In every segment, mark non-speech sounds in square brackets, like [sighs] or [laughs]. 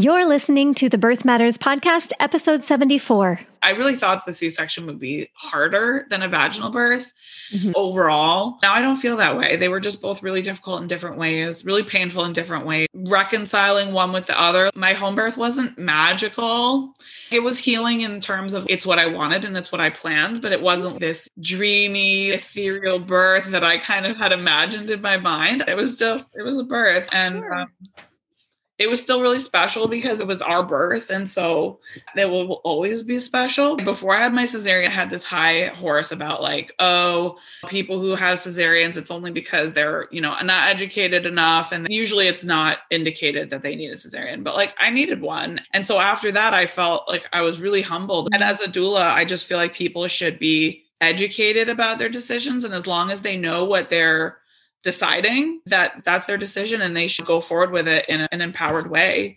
You're listening to the Birth Matters Podcast, episode 74. I really thought the C section would be harder than a vaginal birth mm-hmm. overall. Now I don't feel that way. They were just both really difficult in different ways, really painful in different ways. Reconciling one with the other. My home birth wasn't magical. It was healing in terms of it's what I wanted and it's what I planned, but it wasn't this dreamy, ethereal birth that I kind of had imagined in my mind. It was just, it was a birth. And sure. um, it was still really special because it was our birth. And so it will always be special. Before I had my cesarean, I had this high horse about like, oh, people who have cesareans, it's only because they're, you know, not educated enough. And usually it's not indicated that they need a cesarean, but like I needed one. And so after that, I felt like I was really humbled. And as a doula, I just feel like people should be educated about their decisions. And as long as they know what they're deciding that that's their decision and they should go forward with it in an empowered way.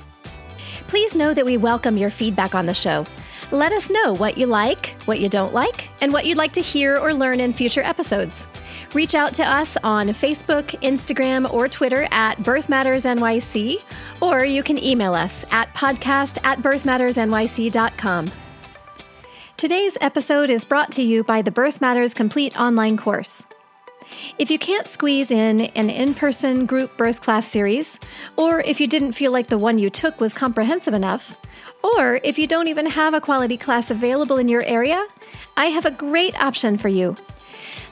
Please know that we welcome your feedback on the show. Let us know what you like, what you don't like, and what you'd like to hear or learn in future episodes. Reach out to us on Facebook, Instagram, or Twitter at Birth Matters NYC, or you can email us at podcast at birthmattersnyc.com. Today's episode is brought to you by the Birth Matters Complete online course. If you can't squeeze in an in person group birth class series, or if you didn't feel like the one you took was comprehensive enough, or if you don't even have a quality class available in your area, I have a great option for you.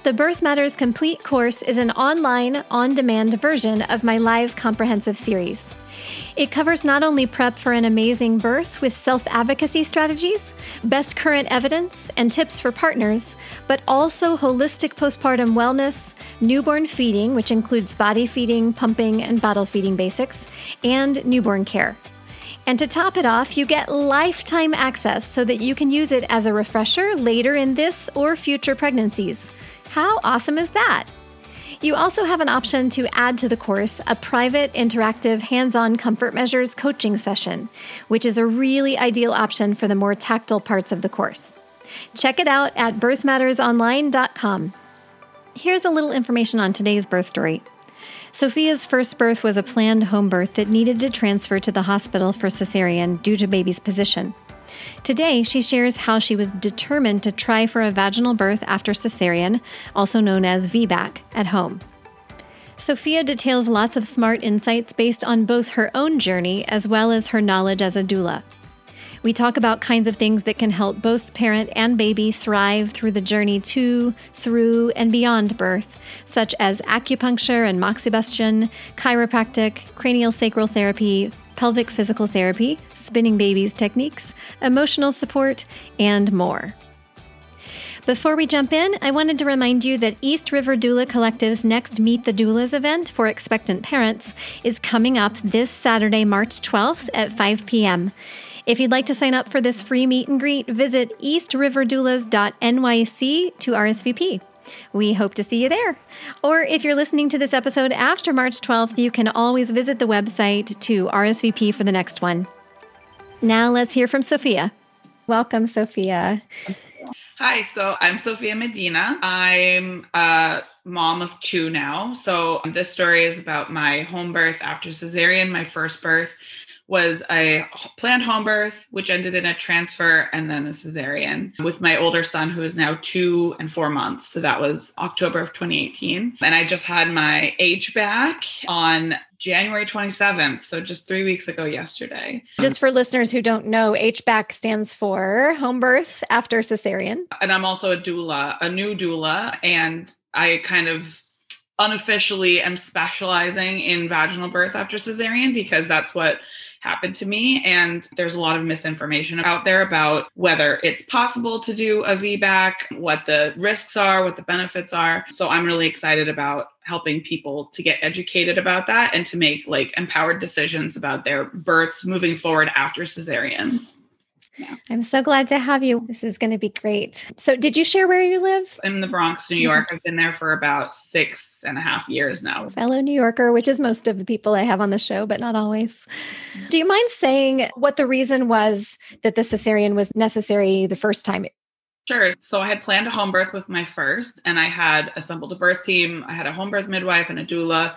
The Birth Matters Complete course is an online, on demand version of my live comprehensive series. It covers not only prep for an amazing birth with self advocacy strategies, best current evidence, and tips for partners, but also holistic postpartum wellness, newborn feeding, which includes body feeding, pumping, and bottle feeding basics, and newborn care. And to top it off, you get lifetime access so that you can use it as a refresher later in this or future pregnancies. How awesome is that? You also have an option to add to the course a private, interactive, hands on comfort measures coaching session, which is a really ideal option for the more tactile parts of the course. Check it out at birthmattersonline.com. Here's a little information on today's birth story. Sophia's first birth was a planned home birth that needed to transfer to the hospital for cesarean due to baby's position. Today, she shares how she was determined to try for a vaginal birth after cesarean, also known as VBAC, at home. Sophia details lots of smart insights based on both her own journey as well as her knowledge as a doula. We talk about kinds of things that can help both parent and baby thrive through the journey to, through, and beyond birth, such as acupuncture and moxibustion, chiropractic, cranial sacral therapy, pelvic physical therapy, spinning babies techniques, emotional support, and more. Before we jump in, I wanted to remind you that East River Doula Collective's next Meet the Doulas event for expectant parents is coming up this Saturday, March 12th at 5 p.m. If you'd like to sign up for this free meet and greet, visit eastriverdoulas.nyc to RSVP. We hope to see you there. Or if you're listening to this episode after March 12th, you can always visit the website to RSVP for the next one. Now let's hear from Sophia. Welcome, Sophia. Hi, so I'm Sophia Medina. I'm a mom of two now. So this story is about my home birth after cesarean, my first birth was a planned home birth, which ended in a transfer and then a cesarean with my older son, who is now two and four months. So that was October of 2018. And I just had my HBAC on January 27th. So just three weeks ago yesterday. Just for listeners who don't know, HBAC stands for home birth after cesarean. And I'm also a doula, a new doula. And I kind of unofficially am specializing in vaginal birth after cesarean because that's what happened to me. And there's a lot of misinformation out there about whether it's possible to do a VBAC, what the risks are, what the benefits are. So I'm really excited about helping people to get educated about that and to make like empowered decisions about their births moving forward after cesareans. Yeah. I'm so glad to have you. This is going to be great. So, did you share where you live? In the Bronx, New York. Mm-hmm. I've been there for about six and a half years now. Fellow New Yorker, which is most of the people I have on the show, but not always. Do you mind saying what the reason was that the cesarean was necessary the first time? Sure. So I had planned a home birth with my first, and I had assembled a birth team. I had a home birth midwife and a doula,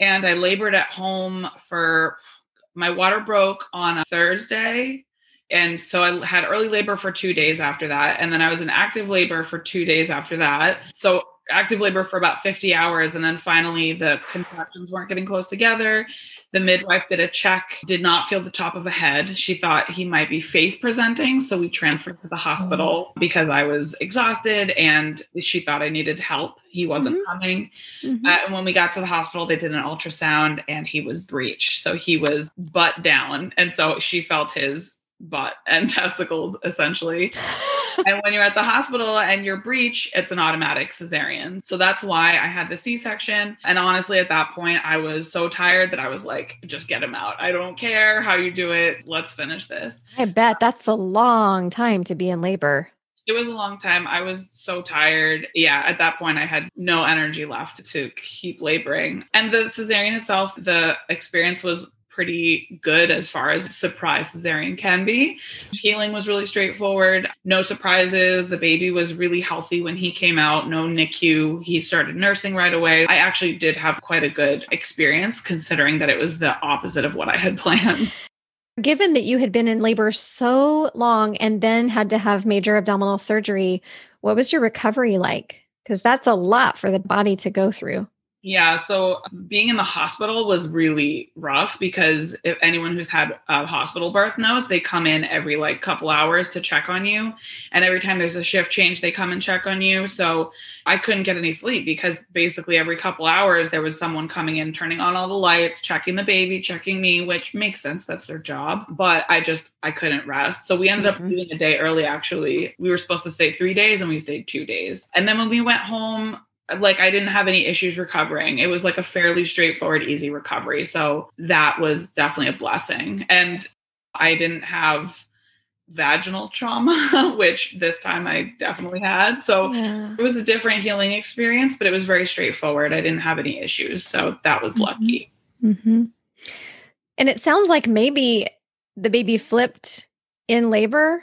and I labored at home for my water broke on a Thursday and so I had early labor for two days after that. And then I was in active labor for two days after that. So active labor for about 50 hours. And then finally, the contractions weren't getting close together. The midwife did a check, did not feel the top of a head. She thought he might be face presenting. So we transferred to the hospital mm-hmm. because I was exhausted and she thought I needed help. He wasn't mm-hmm. coming. Mm-hmm. Uh, and when we got to the hospital, they did an ultrasound and he was breech. So he was butt down. And so she felt his butt and [laughs] testicles essentially. [laughs] and when you're at the hospital and you're breech, it's an automatic cesarean. So that's why I had the C-section. And honestly, at that point, I was so tired that I was like, just get him out. I don't care how you do it. Let's finish this. I bet that's a long time to be in labor. It was a long time. I was so tired. Yeah, at that point, I had no energy left to keep laboring. And the cesarean itself, the experience was pretty good as far as surprise cesarean can be. Healing was really straightforward, no surprises. The baby was really healthy when he came out, no NICU. He started nursing right away. I actually did have quite a good experience considering that it was the opposite of what I had [laughs] planned. Given that you had been in labor so long and then had to have major abdominal surgery, what was your recovery like? Because that's a lot for the body to go through. Yeah, so being in the hospital was really rough because if anyone who's had a hospital birth knows, they come in every like couple hours to check on you. And every time there's a shift change, they come and check on you. So I couldn't get any sleep because basically every couple hours there was someone coming in, turning on all the lights, checking the baby, checking me, which makes sense. That's their job. But I just, I couldn't rest. So we ended mm-hmm. up leaving a day early, actually. We were supposed to stay three days and we stayed two days. And then when we went home, like I didn't have any issues recovering. It was like a fairly straightforward, easy recovery. So that was definitely a blessing. And I didn't have vaginal trauma, [laughs] which this time I definitely had. So yeah. it was a different healing experience, but it was very straightforward. I didn't have any issues. So that was mm-hmm. lucky. Mm-hmm. And it sounds like maybe the baby flipped in labor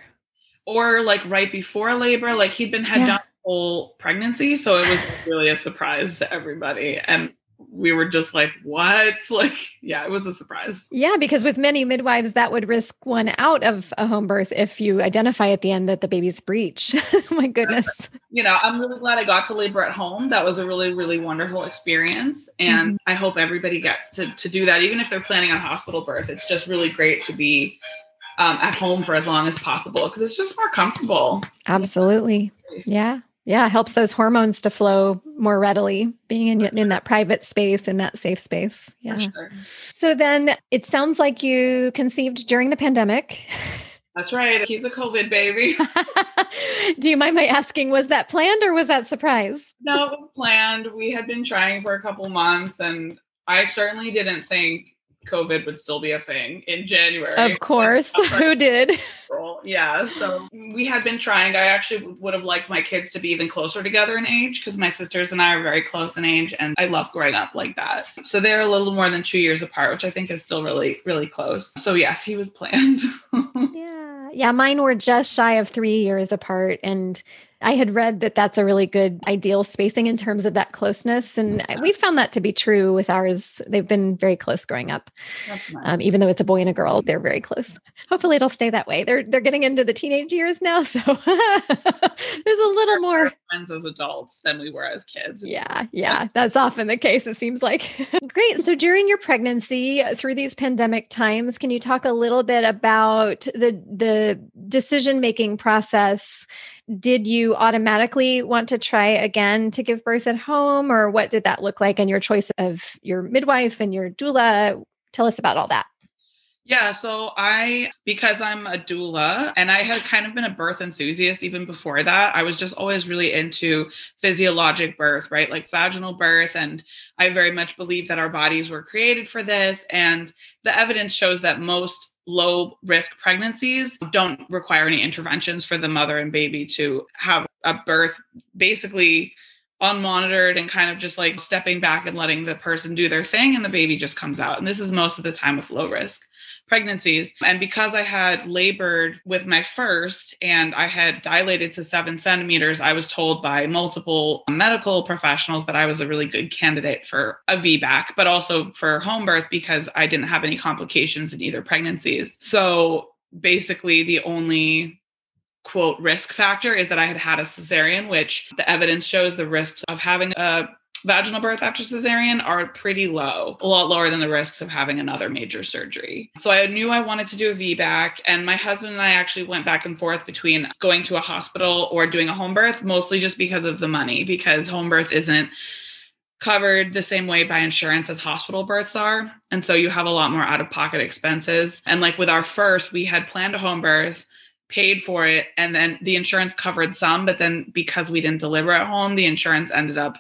or like right before labor like he'd been had yeah. done whole pregnancy. So it was really a surprise to everybody. And we were just like, what? [laughs] Like, yeah, it was a surprise. Yeah, because with many midwives, that would risk one out of a home birth if you identify at the end that the baby's breech. [laughs] My goodness. You know, I'm really glad I got to labor at home. That was a really, really wonderful experience. And mm-hmm. I hope everybody gets to, to do that, even if they're planning on hospital birth. It's just really great to be um, at home for as long as possible because it's just more comfortable. Absolutely. Yeah. Yeah, helps those hormones to flow more readily, being in in that mm-hmm. private space, in that safe space. Yeah. Sure. So then it sounds like you conceived during the pandemic. That's right. He's a COVID baby. [laughs] Do you mind my asking, was that planned or was that surprise? No, it was planned. We had been trying for a couple months and I certainly didn't think COVID would still be a thing in January. Of [laughs] course. [laughs] Who did? Yeah. So we had been trying. I actually would have liked my kids to be even closer together in age because my sisters and I are very close in age and I love growing up like that. So they're a little more than two years apart, which I think is still really, really close. So yes, he was [laughs] planned. yeah. Yeah. Mine were just shy of three years apart. And I had read that that's a really good ideal spacing in terms of that closeness. And we found that to be true with ours. They've been very close growing up. Nice. Um, even though it's a boy and a girl, they're very close. Hopefully it'll stay that way. They're they're getting into the teenage years now. [laughs] So there's a little more friends as adults than we were as kids. Yeah, yeah. That's often the case, it seems like. [laughs] Great. So during your pregnancy, through these pandemic times, can you talk a little bit about the the decision making process? Did you automatically want to try again to give birth at home or what did that look like and your choice of your midwife and your doula tell us about all that Yeah, so I, because I'm a doula and I had kind of been a birth enthusiast even before that, I was just always really into physiologic birth, right? Like vaginal birth. And I very much believe that our bodies were created for this. And the evidence shows that most low risk pregnancies don't require any interventions for the mother and baby to have a birth. Basically unmonitored and kind of just like stepping back and letting the person do their thing and the baby just comes out. And this is most of the time with low risk pregnancies. And because I had labored with my first and I had dilated to seven centimeters, I was told by multiple medical professionals that I was a really good candidate for a VBAC, but also for home birth because I didn't have any complications in either pregnancies. So basically, the only quote risk factor is that I had had a cesarean, which the evidence shows the risks of having a vaginal birth after cesarean are pretty low, a lot lower than the risks of having another major surgery. So I knew I wanted to do a VBAC, and my husband and I actually went back and forth between going to a hospital or doing a home birth, mostly just because of the money, because home birth isn't covered the same way by insurance as hospital births are. And so you have a lot more out of pocket expenses. And like with our first, we had planned a home birth paid for it and then the insurance covered some but then because we didn't deliver at home the insurance ended up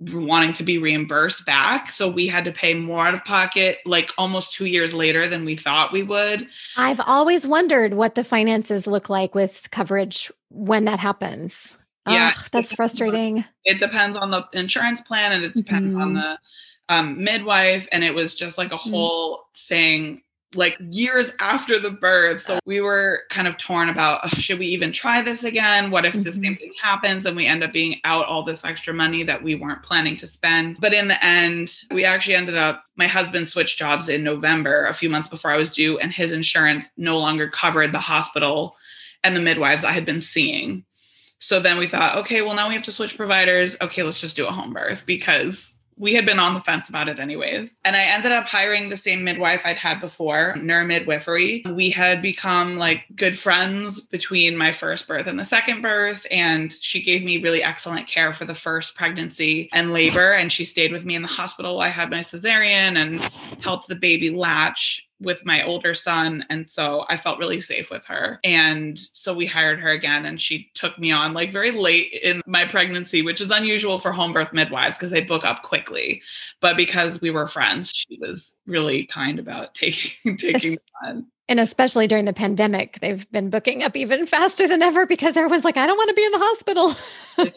wanting to be reimbursed back so we had to pay more out of pocket like almost 2 years later than we thought we would i've always wondered what the finances look like with coverage when that happens yeah oh, that's frustrating it depends on the insurance plan and it depends mm-hmm. on the um, midwife and it was just like a mm-hmm. whole mm-hmm. thing like years after the birth. So we were kind of torn about oh, should we even try this again? What if mm-hmm. the same mm-hmm. thing happens and we end up being out all this extra money that we weren't planning to spend? But in the end, we actually ended up, my husband switched jobs in November, a few months before I was due, and his insurance no longer covered the hospital and the midwives I had been seeing. So then we thought, okay, well, now we have to switch providers. Okay, let's just do a home birth because we had been on the fence about it anyways. And I ended up hiring the same midwife I'd had before, Nur Midwifery. We had become like good friends between my first birth and the second birth. And she gave me really excellent care for the first pregnancy and labor. And she stayed with me in the hospital while I had my cesarean and helped the baby latch with my older son. And so I felt really safe with her. And so we hired her again and she took me on like very late in my pregnancy, which is unusual for home birth midwives because they book up quickly. But because we were friends, she was really kind about [laughs] taking taking on. And especially during the pandemic, they've been booking up even faster than ever because everyone's like, I don't want to be in the hospital.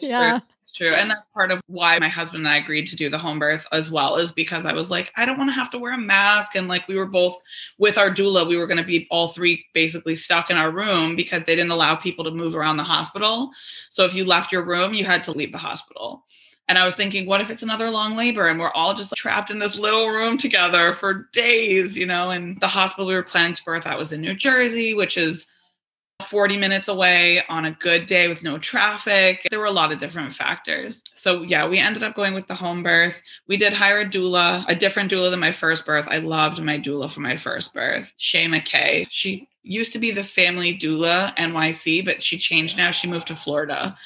[laughs] yeah. True true. And that's part of why my husband and I agreed to do the home birth as well, is because I was like, I don't want to have to wear a mask. And like we were both with our doula, we were going to be all three basically stuck in our room because they didn't allow people to move around the hospital. So if you left your room, you had to leave the hospital. And I was thinking, what if it's another long labor and we're all just trapped in this little room together for days, you know? And the hospital we were planning to birth at was in New Jersey, which is 40 minutes away on a good day with no traffic. There were a lot of different factors. So, yeah, we ended up going with the home birth. We did hire a doula, a different doula than my first birth. I loved my doula for my first birth, Shay McKay. She used to be the family doula NYC, but she changed now. She moved to Florida.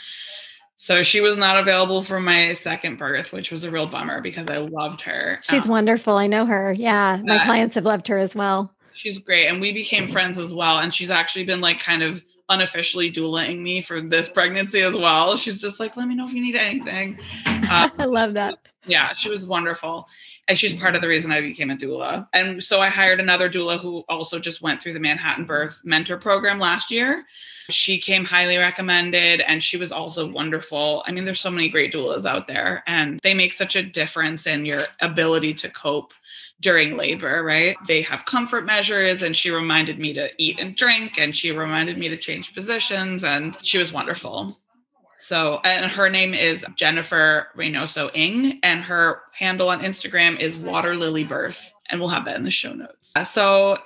So she was not available for my second birth, which was a real bummer because I loved her. She's um, wonderful. I know her. Yeah. My clients have loved her as well. She's great. And we became friends as well. And she's actually been like kind of unofficially doulaing me for this pregnancy as well. She's just like, let me know if you need anything. Um, [laughs] I love that. Yeah, she was wonderful. And she's part of the reason I became a doula. And so I hired another doula who also just went through the Manhattan Birth Mentor Program last year. She came highly recommended and she was also wonderful. I mean, there's so many great doulas out there and they make such a difference in your ability to cope during labor, right? They have comfort measures, and she reminded me to eat and drink, and she reminded me to change positions, and she was wonderful. So, and her name is Jennifer Reynoso Ing, and her handle on Instagram is Water Lily Birth, and we'll have that in the show notes. Uh, so,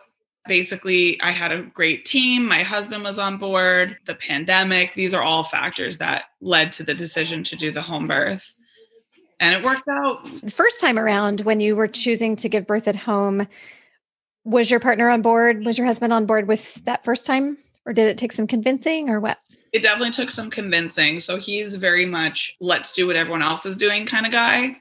basically, I had a great team. My husband was on board. The pandemic, these are all factors that led to the decision to do the home birth and it worked out. The first time around, when you were choosing to give birth at home, was your partner on board? Was your husband on board with that first time? Or did it take some convincing or what? It definitely took some convincing. So he's very much let's do what everyone else is doing kind of guy.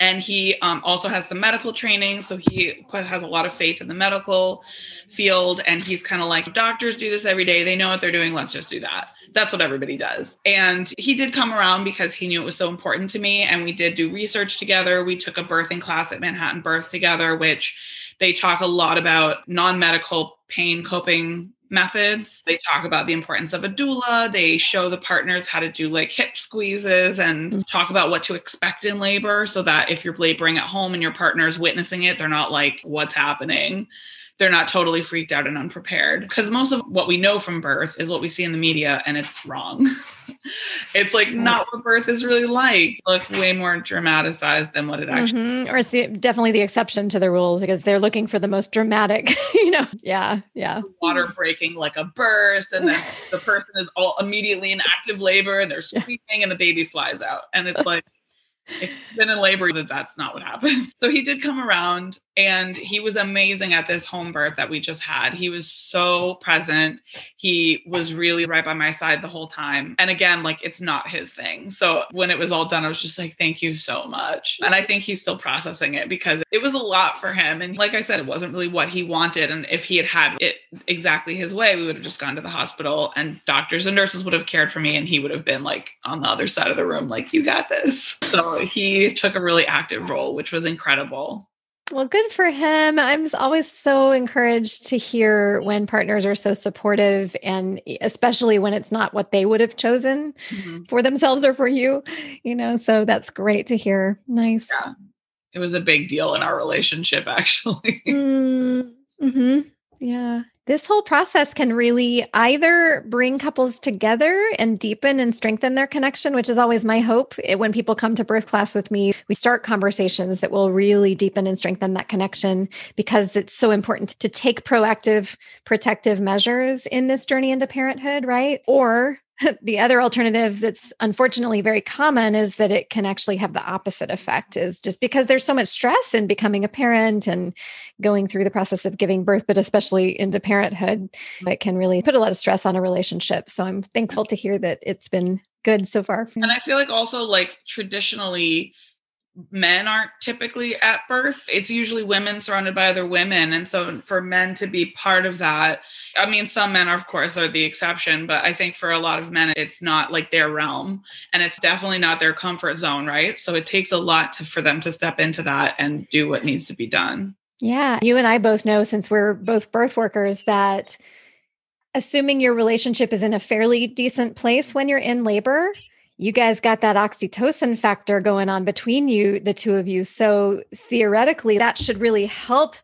And he um, also has some medical training so he has a lot of faith in the medical field and he's kind of like doctors do this every day. They know what they're doing. Let's just do that. That's what everybody does. And he did come around because he knew it was so important to me and we did do research together. We took a birthing class at manhattan birth together which they talk a lot about non-medical pain coping methods. They talk about the importance of a doula. They show the partners how to do like hip squeezes and mm. talk about what to expect in labor so that if you're laboring at home and your partner is witnessing it, they're not like, what's happening? They're not totally freaked out and unprepared. Because most of what we know from birth is what we see in the media and it's wrong. [laughs] It's like not what birth is really like. Look way more dramatized than what it actually mm-hmm. or it's the, definitely the exception to the rule because they're looking for the most dramatic [laughs] you know? Yeah yeah. Water breaking like a burst and then [laughs] the person is all immediately in active labor and they're screaming yeah. and the baby flies out. And it's like been in labor, that that's not what happened. So he did come around and he was amazing at this home birth that we just had. He was so present. He was really right by my side the whole time. And again, like it's not his thing. So when it was all done, I was just like, thank you so much. And I think he's still processing it because it was a lot for him. And like I said, it wasn't really what he wanted. And if he had had it exactly his way, we would have just gone to the hospital and doctors and nurses would have cared for me. And he would have been like on the other side of the room, like, you got this. So he took a really active role, which was incredible. Well, good for him. I'm always so encouraged to hear when partners are so supportive, and especially when it's not what they would have chosen mm-hmm. for themselves or for you, you know. So that's great to hear. Nice. Yeah. It was a big deal in our relationship, [laughs] actually. mm-hmm. Yeah. This whole process can really either bring couples together and deepen and strengthen their connection, which is always my hope. Eh, when people come to birth class with me, we start conversations that will really deepen and strengthen that connection because it's so important to take proactive, protective measures in this journey into parenthood, right? Or [laughs] the other alternative that's unfortunately very common is that it can actually have the opposite effect is just because there's so much stress in becoming a parent and going through the process of giving birth but especially into parenthood it can really put a lot of stress on a relationship. So i'm thankful to hear that it's been good so far and i feel like also like traditionally men aren't typically at birth. It's usually women surrounded by other women. And so for men to be part of that, I mean, some men, of course, are the exception, but I think for a lot of men, it's not like their realm and it's definitely not their comfort zone, right? So it takes a lot to, for them to step into that and do what needs to be done. Yeah. You and I both know, since we're both birth workers, that assuming your relationship is in a fairly decent place when you're in labor, you guys got that oxytocin factor going on between you, the two of you. So theoretically, that should really help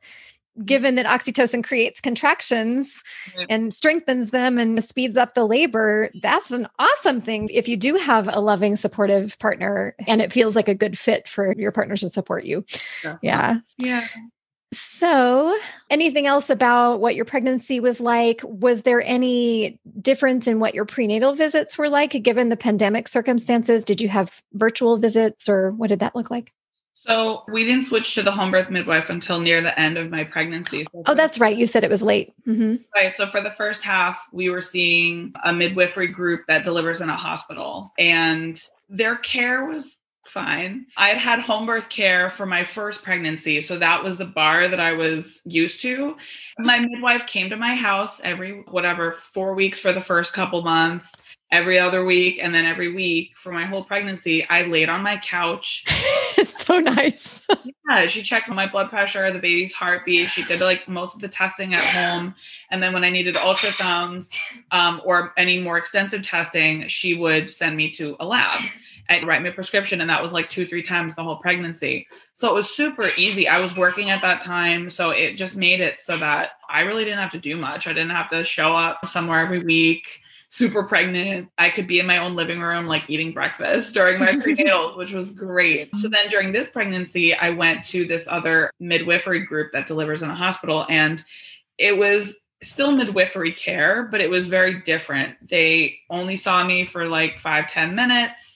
given that oxytocin creates contractions and strengthens them and speeds up the labor, that's an awesome thing if you do have a loving, supportive partner and it feels like a good fit for your partners to support you. Yeah. Yeah. yeah. So, anything else about what your pregnancy was like? Was there any difference in what your prenatal visits were like given the pandemic circumstances? Did you have virtual visits or what did that look like? So, we didn't switch to the home birth midwife until near the end of my pregnancy. So oh, that's right. You said it was late. Mm-hmm. Right. So, for the first half, we were seeing a midwifery group that delivers in a hospital, and their care was fine. I had had home birth care for my first pregnancy. So that was the bar that I was used to. My midwife came to my house every, whatever, four weeks for the first couple months, every other week. And then every week for my whole pregnancy, I laid on my couch. [laughs] it's so nice. [laughs] yeah. She checked my blood pressure, the baby's heartbeat. She did like most of the testing at home. And then when I needed ultrasounds um, or any more extensive testing, she would send me to a lab and write me a prescription. And that was like two, three times the whole pregnancy. So it was super easy. I was working at that time. So it just made it so that I really didn't have to do much. I didn't have to show up somewhere every week super pregnant. I could be in my own living room, like eating breakfast during my prenatal, [laughs] which was great. So then during this pregnancy, I went to this other midwifery group that delivers in a hospital, and it was still midwifery care, but it was very different. They only saw me for like five ten minutes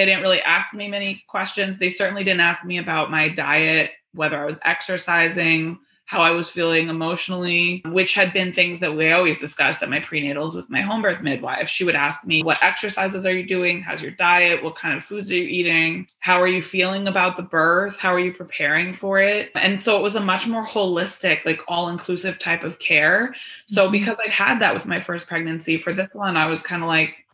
they didn't really ask me many questions. They certainly didn't ask me about my diet, whether I was exercising, how I was feeling emotionally, which had been things that we always discussed at my prenatals with my home birth midwife. She would ask me, What exercises are you doing? How's your diet? What kind of foods are you eating? How are you feeling about the birth? How are you preparing for it? And so it was a much more holistic, like all inclusive type of care. So mm-hmm. because I'd had that with my first pregnancy, for this one, I was kind of like,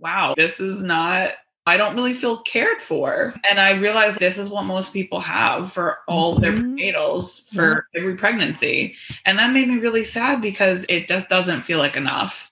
wow, this is not I don't really feel cared for. And I realized this is what most people have for all mm-hmm. their prenatals for yeah. every pregnancy. And that made me really sad because it just doesn't feel like enough.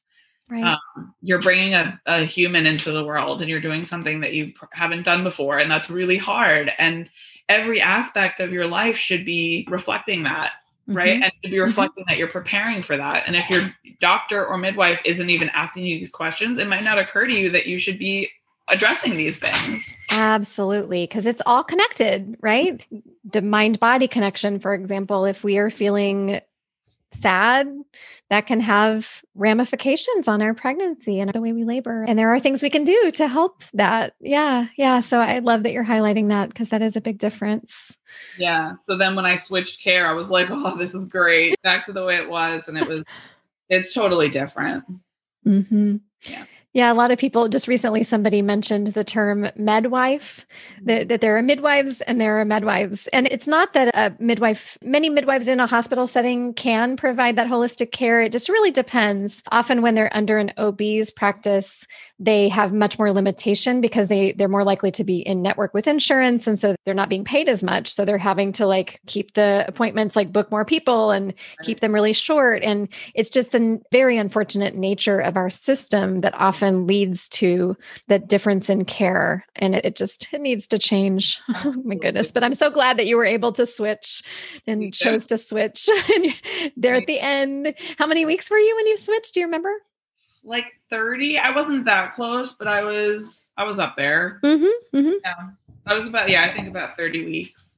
Right. Um, you're bringing a, a human into the world and you're doing something that you haven't done before. And that's really hard. And every aspect of your life should be reflecting that right mm-hmm. and to be mm-hmm. reflecting mm-hmm. that you're preparing for that and if your doctor or midwife isn't even asking you these questions it might not occur to you that you should be addressing these things. Absolutely. Because it's all connected, right? The mind body connection, for example, if we are feeling sad, that can have ramifications on our pregnancy and the way we labor. And there are things we can do to help that. Yeah. Yeah. So I love that you're highlighting that because that is a big difference. Yeah. So then when I switched care, I was like, [laughs] oh, this is great. Back to the way it was. And it was, it's totally different. Mm-hmm. Yeah. Yeah, a lot of people just recently somebody mentioned the term midwife, that, mm-hmm. that there are midwives and there are midwives. And it's not that a midwife, many midwives in a hospital setting can provide that holistic care. It just really depends. Often when they're under an OB's practice, they have much more limitation because they they're more likely to be in network with insurance and so they're not being paid as much so they're having to like keep the appointments like book more people and keep them really short and it's just the very unfortunate nature of our system that often leads to the difference in care and it, it just it needs to change [laughs] oh my goodness but i'm so glad that you were able to switch and chose to switch [laughs] there at the end how many weeks were you when you switched do you remember like 30. I wasn't that close, but I was I was up there. Mm-hmm, mm-hmm. Yeah. I was about yeah, I think about 30 weeks.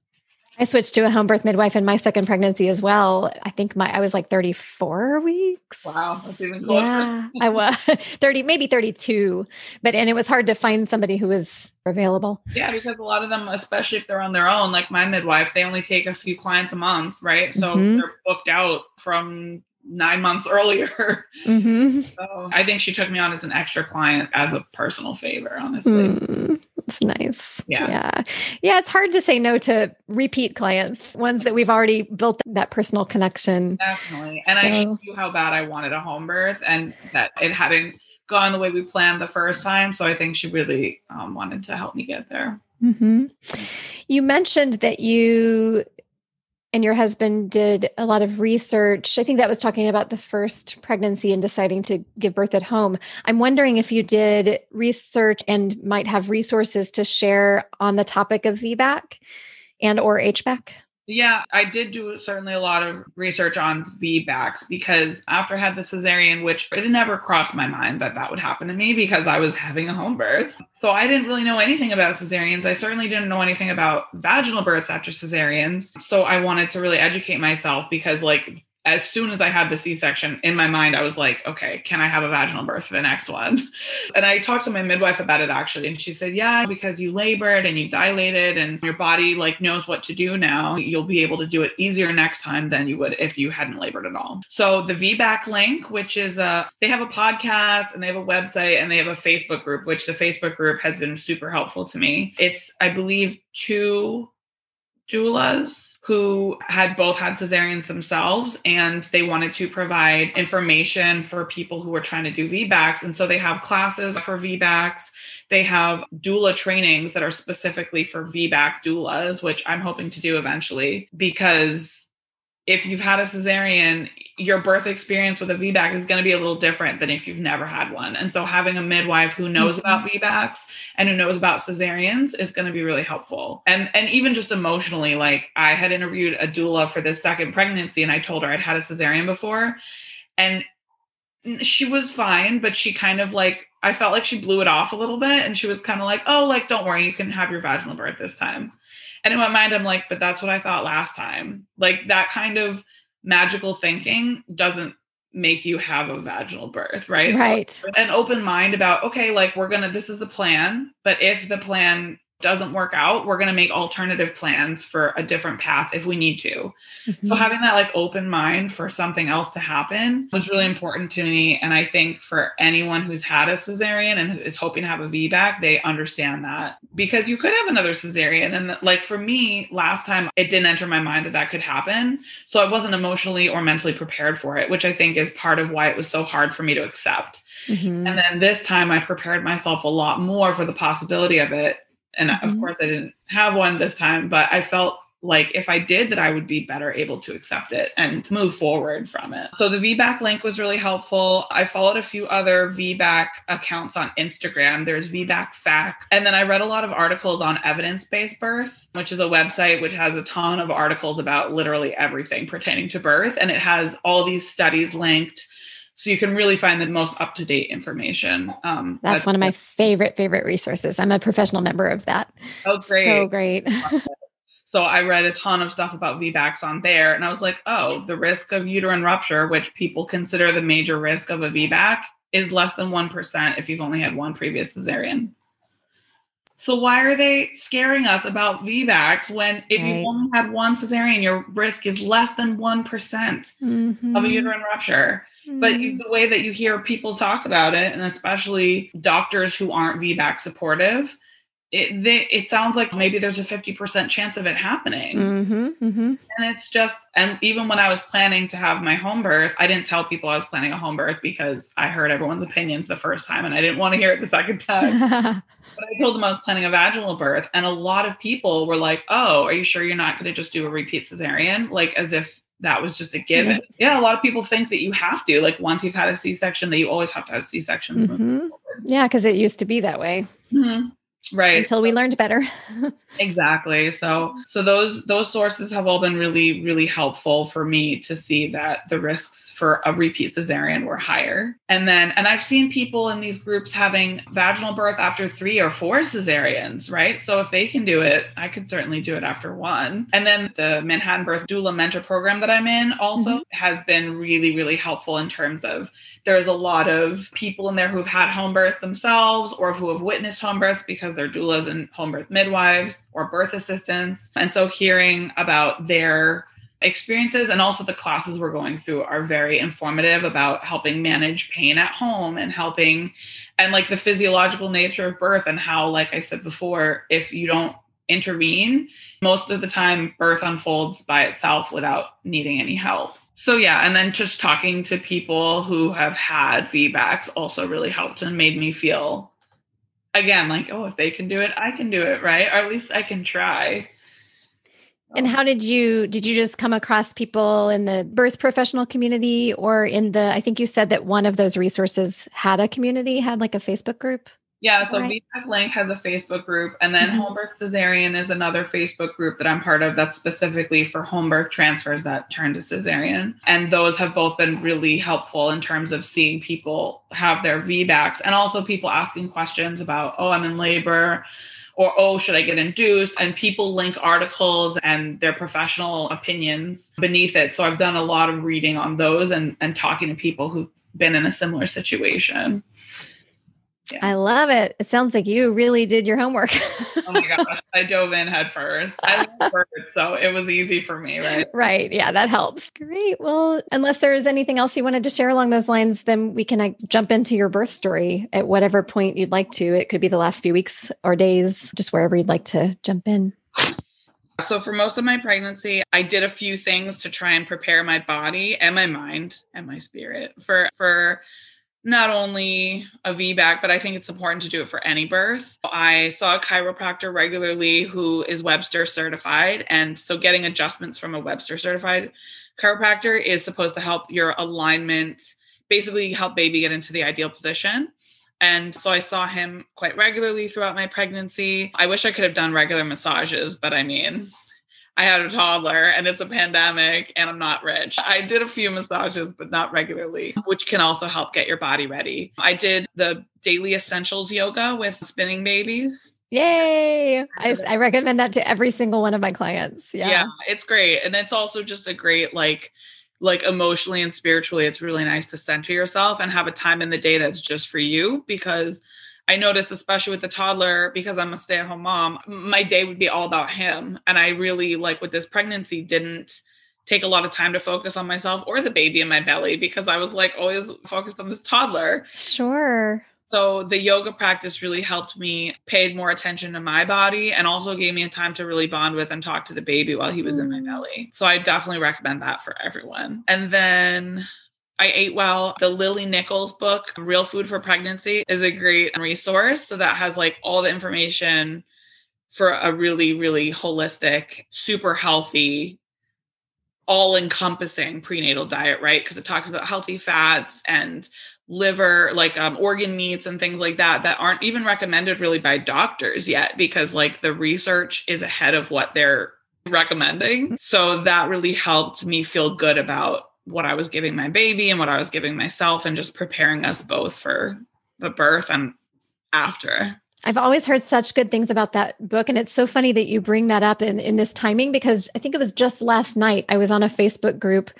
I switched to a home birth midwife in my second pregnancy as well. I think my I was like 34 weeks. Wow, that's even closer. Yeah, I was [laughs] 30, maybe 32. But and it was hard to find somebody who was available. Yeah, because a lot of them, especially if they're on their own, like my midwife, they only take a few clients a month, right? So mm-hmm. they're booked out from nine months [laughs] earlier. Mm-hmm. So I think she took me on as an extra client as a personal favor, honestly. Mm, it's nice. Yeah. Yeah. Yeah. It's hard to say no to repeat clients, ones that we've already built that personal connection. Definitely. And so. I knew how bad I wanted a home birth and that it hadn't gone the way we planned the first time. So I think she really um, wanted to help me get there. Mm-hmm. You mentioned that you and your husband did a lot of research. I think that was talking about the first pregnancy and deciding to give birth at home. I'm wondering if you did research and might have resources to share on the topic of VBAC and or HBAC. Yeah, I did do certainly a lot of research on VBACs because after I had the cesarean, which it never crossed my mind that that would happen to me because I was having a home birth. So I didn't really know anything about cesareans. I certainly didn't know anything about vaginal births after cesareans. So I wanted to really educate myself because, like, as soon as I had the C section in my mind, I was like, okay, can I have a vaginal birth for the next one? [laughs] And I talked to my midwife about it actually. And she said, yeah, because you labored and you dilated and your body like knows what to do now, you'll be able to do it easier next time than you would if you hadn't labored at all. So the VBAC link, which is a, they have a podcast and they have a website and they have a Facebook group, which the Facebook group has been super helpful to me. It's, I believe, two doulas who had both had cesareans themselves and they wanted to provide information for people who were trying to do VBACs. And so they have classes for VBACs. They have doula trainings that are specifically for VBAC doulas, which I'm hoping to do eventually because if you've had a cesarean, your birth experience with a VBAC is going to be a little different than if you've never had one. And so having a midwife who knows mm-hmm. about VBACs and who knows about cesareans is going to be really helpful. And and even just emotionally, like I had interviewed a doula for this second pregnancy and I told her I'd had a cesarean before and she was fine, but she kind of like I felt like she blew it off a little bit and she was kind of like, "Oh, like don't worry, you can have your vaginal birth this time." And in my mind, I'm like, but that's what I thought last time. Like that kind of magical thinking doesn't make you have a vaginal birth, right? Right. So an open mind about, okay, like we're going to, this is the plan. But if the plan doesn't work out, we're going to make alternative plans for a different path if we need to. Mm-hmm. So having that like open mind for something else to happen was really important to me. And I think for anyone who's had a cesarean and is hoping to have a VBAC, they understand that because you could have another cesarean. And like for me, last time it didn't enter my mind that that could happen. So I wasn't emotionally or mentally prepared for it, which I think is part of why it was so hard for me to accept. Mm-hmm. And then this time I prepared myself a lot more for the possibility of it and mm-hmm. of course, I didn't have one this time, but I felt like if I did that I would be better able to accept it and move forward from it. So the VBAC link was really helpful. I followed a few other VBAC accounts on Instagram. There's VBAC Facts. And then I read a lot of articles on evidence-based birth, which is a website which has a ton of articles about literally everything pertaining to birth and it has all these studies linked so you can really find the most up to date information. Um, That's one of my favorite favorite resources. I'm a professional member of that. Oh, great! So great. [laughs] so I read a ton of stuff about VBACs on there, and I was like, oh, the risk of uterine rupture, which people consider the major risk of a VBAC, is less than one percent if you've only had one previous cesarean. So why are they scaring us about VBACs when if right. you've only had one cesarean, your risk is less than one mm-hmm. of a uterine rupture? But you, mm. the way that you hear people talk about it, and especially doctors who aren't VBAC supportive, it they, it sounds like maybe there's a 50% chance of it happening. Mm-hmm, mm-hmm. And it's just, and even when I was planning to have my home birth, I didn't tell people I was planning a home birth because I heard everyone's opinions the first time and I didn't want to hear it the second time. [laughs] but I told them I was planning a vaginal birth. And a lot of people were like, oh, are you sure you're not going to just do a repeat cesarean? Like as if that was just a given. Yeah. yeah. a lot of people think that you have to, like once you've had a C section, that you always have to have C section. Mm-hmm. Yeah, because it used to be that way. Mm-hmm right until we learned better [laughs] exactly. So so those those sources have all been really really helpful for me to see that the risks for a repeat cesarean were higher. And then and i've seen people in these groups having vaginal birth after three or four cesareans right? So if they can do it i could certainly do it after one. And then the manhattan birth doula mentor program that i'm in also mm-hmm. has been really really helpful in terms of there's a lot of people in there who've had home births themselves or who have witnessed home births because they're doulas and home birth midwives or birth assistants. And so hearing about their experiences and also the classes we're going through are very informative about helping manage pain at home and helping and like the physiological nature of birth and how like I said before if you don't intervene most of the time birth unfolds by itself without needing any help. So yeah, and then just talking to people who have had VBACs also really helped and made me feel again like oh if they can do it i can do it right? Or at least i can try. And how did you did you just come across people in the birth professional community or in the i think you said that one of those resources had a community had like a facebook group yeah, so right. VBAC Link has a Facebook group, and then mm-hmm. Home Birth Cesarean is another Facebook group that I'm part of that's specifically for home birth transfers that turn to cesarean. And those have both been really helpful in terms of seeing people have their VBACs and also people asking questions about, oh, I'm in labor or oh should i get induced and people link articles and their professional opinions beneath it so i've done a lot of reading on those and, and talking to people who've been in a similar situation yeah. I love it. It sounds like you really did your homework. oh my gosh. [laughs] I dove in head first. I love [laughs] birds, so it was easy for me, right? Right. Yeah, that helps. Great. Well, unless there's anything else you wanted to share along those lines, then we can jump into your birth story at whatever point you'd like to. It could be the last few weeks or days, just wherever you'd like to jump in. So, for most of my pregnancy, I did a few things to try and prepare my body and my mind and my spirit for for not only a VBAC, but I think it's important to do it for any birth. I saw a chiropractor regularly who is Webster certified. And so getting adjustments from a Webster certified chiropractor is supposed to help your alignment, basically help baby get into the ideal position. And so I saw him quite regularly throughout my pregnancy. I wish I could have done regular massages, but I mean, I had a toddler and it's a pandemic and I'm not rich. I did a few massages, but not regularly, which can also help get your body ready. I did the daily essentials yoga with spinning babies. Yay. I, I recommend that to every single one of my clients. Yeah. Yeah, it's great. And it's also just a great, like, like emotionally and spiritually, it's really nice to center yourself and have a time in the day that's just for you because I noticed, especially with the toddler, because I'm a stay at home mom, my day would be all about him. And I really, like with this pregnancy, didn't take a lot of time to focus on myself or the baby in my belly because I was like always focused on this toddler. Sure. So the yoga practice really helped me paid more attention to my body and also gave me a time to really bond with and talk to the baby while he was in my mm. belly. So I definitely recommend that for everyone. And then I ate well. The Lily Nichols book, Real Food for Pregnancy, is a great resource. So that has like all the information for a really, really holistic, super healthy all encompassing prenatal diet, right? Because it talks about healthy fats and liver, like um, organ meats and things like that, that aren't even recommended really by doctors yet, because like the research is ahead of what they're recommending. Mm-hmm. So that really helped me feel good about what I was giving my baby and what I was giving myself and just preparing us both for the birth and after. I've always heard such good things about that book. And it's so funny that you bring that up in, in this timing because I think it was just last night I was on a Facebook group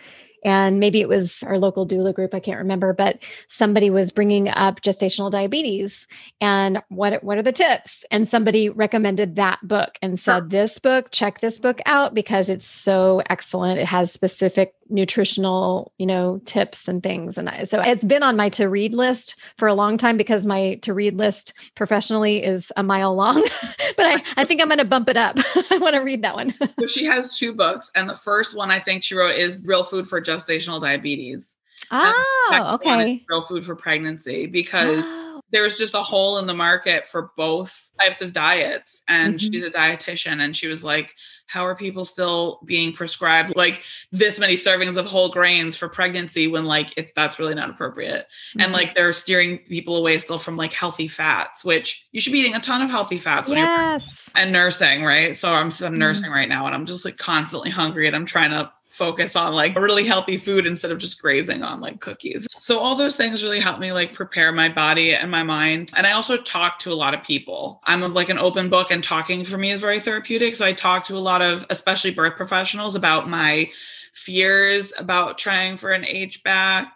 and maybe it was our local doula group i can't remember but somebody was bringing up gestational diabetes and what what are the tips and somebody recommended that book and said this book check this book out because it's so excellent it has specific nutritional you know tips and things and I, so it's been on my to read list for a long time because my to read list professionally is a mile long [laughs] but I, I think i'm going to bump it up [laughs] i want to read that one so she has two books and the first one i think she wrote is real food for gestational diabetes. Oh, okay. Real food for pregnancy because oh. there's just a hole in the market for both types of diets. And mm-hmm. she's a dietitian, and she was like, "How are people still being prescribed like this many servings of whole grains for pregnancy when like that's really not appropriate?" Mm-hmm. And like they're steering people away still from like healthy fats, which you should be eating a ton of healthy fats. Yes. and nursing, right? So I'm, I'm mm-hmm. nursing mm-hmm. right now, and I'm just like constantly hungry, and I'm trying to focus on like really healthy food instead of just grazing on like cookies. So all those things really help me like prepare my body and my mind. And I also talk to a lot of people. I'm like an open book and talking for me is very therapeutic. So I talk to a lot of especially birth professionals about my fears about trying for an HBAC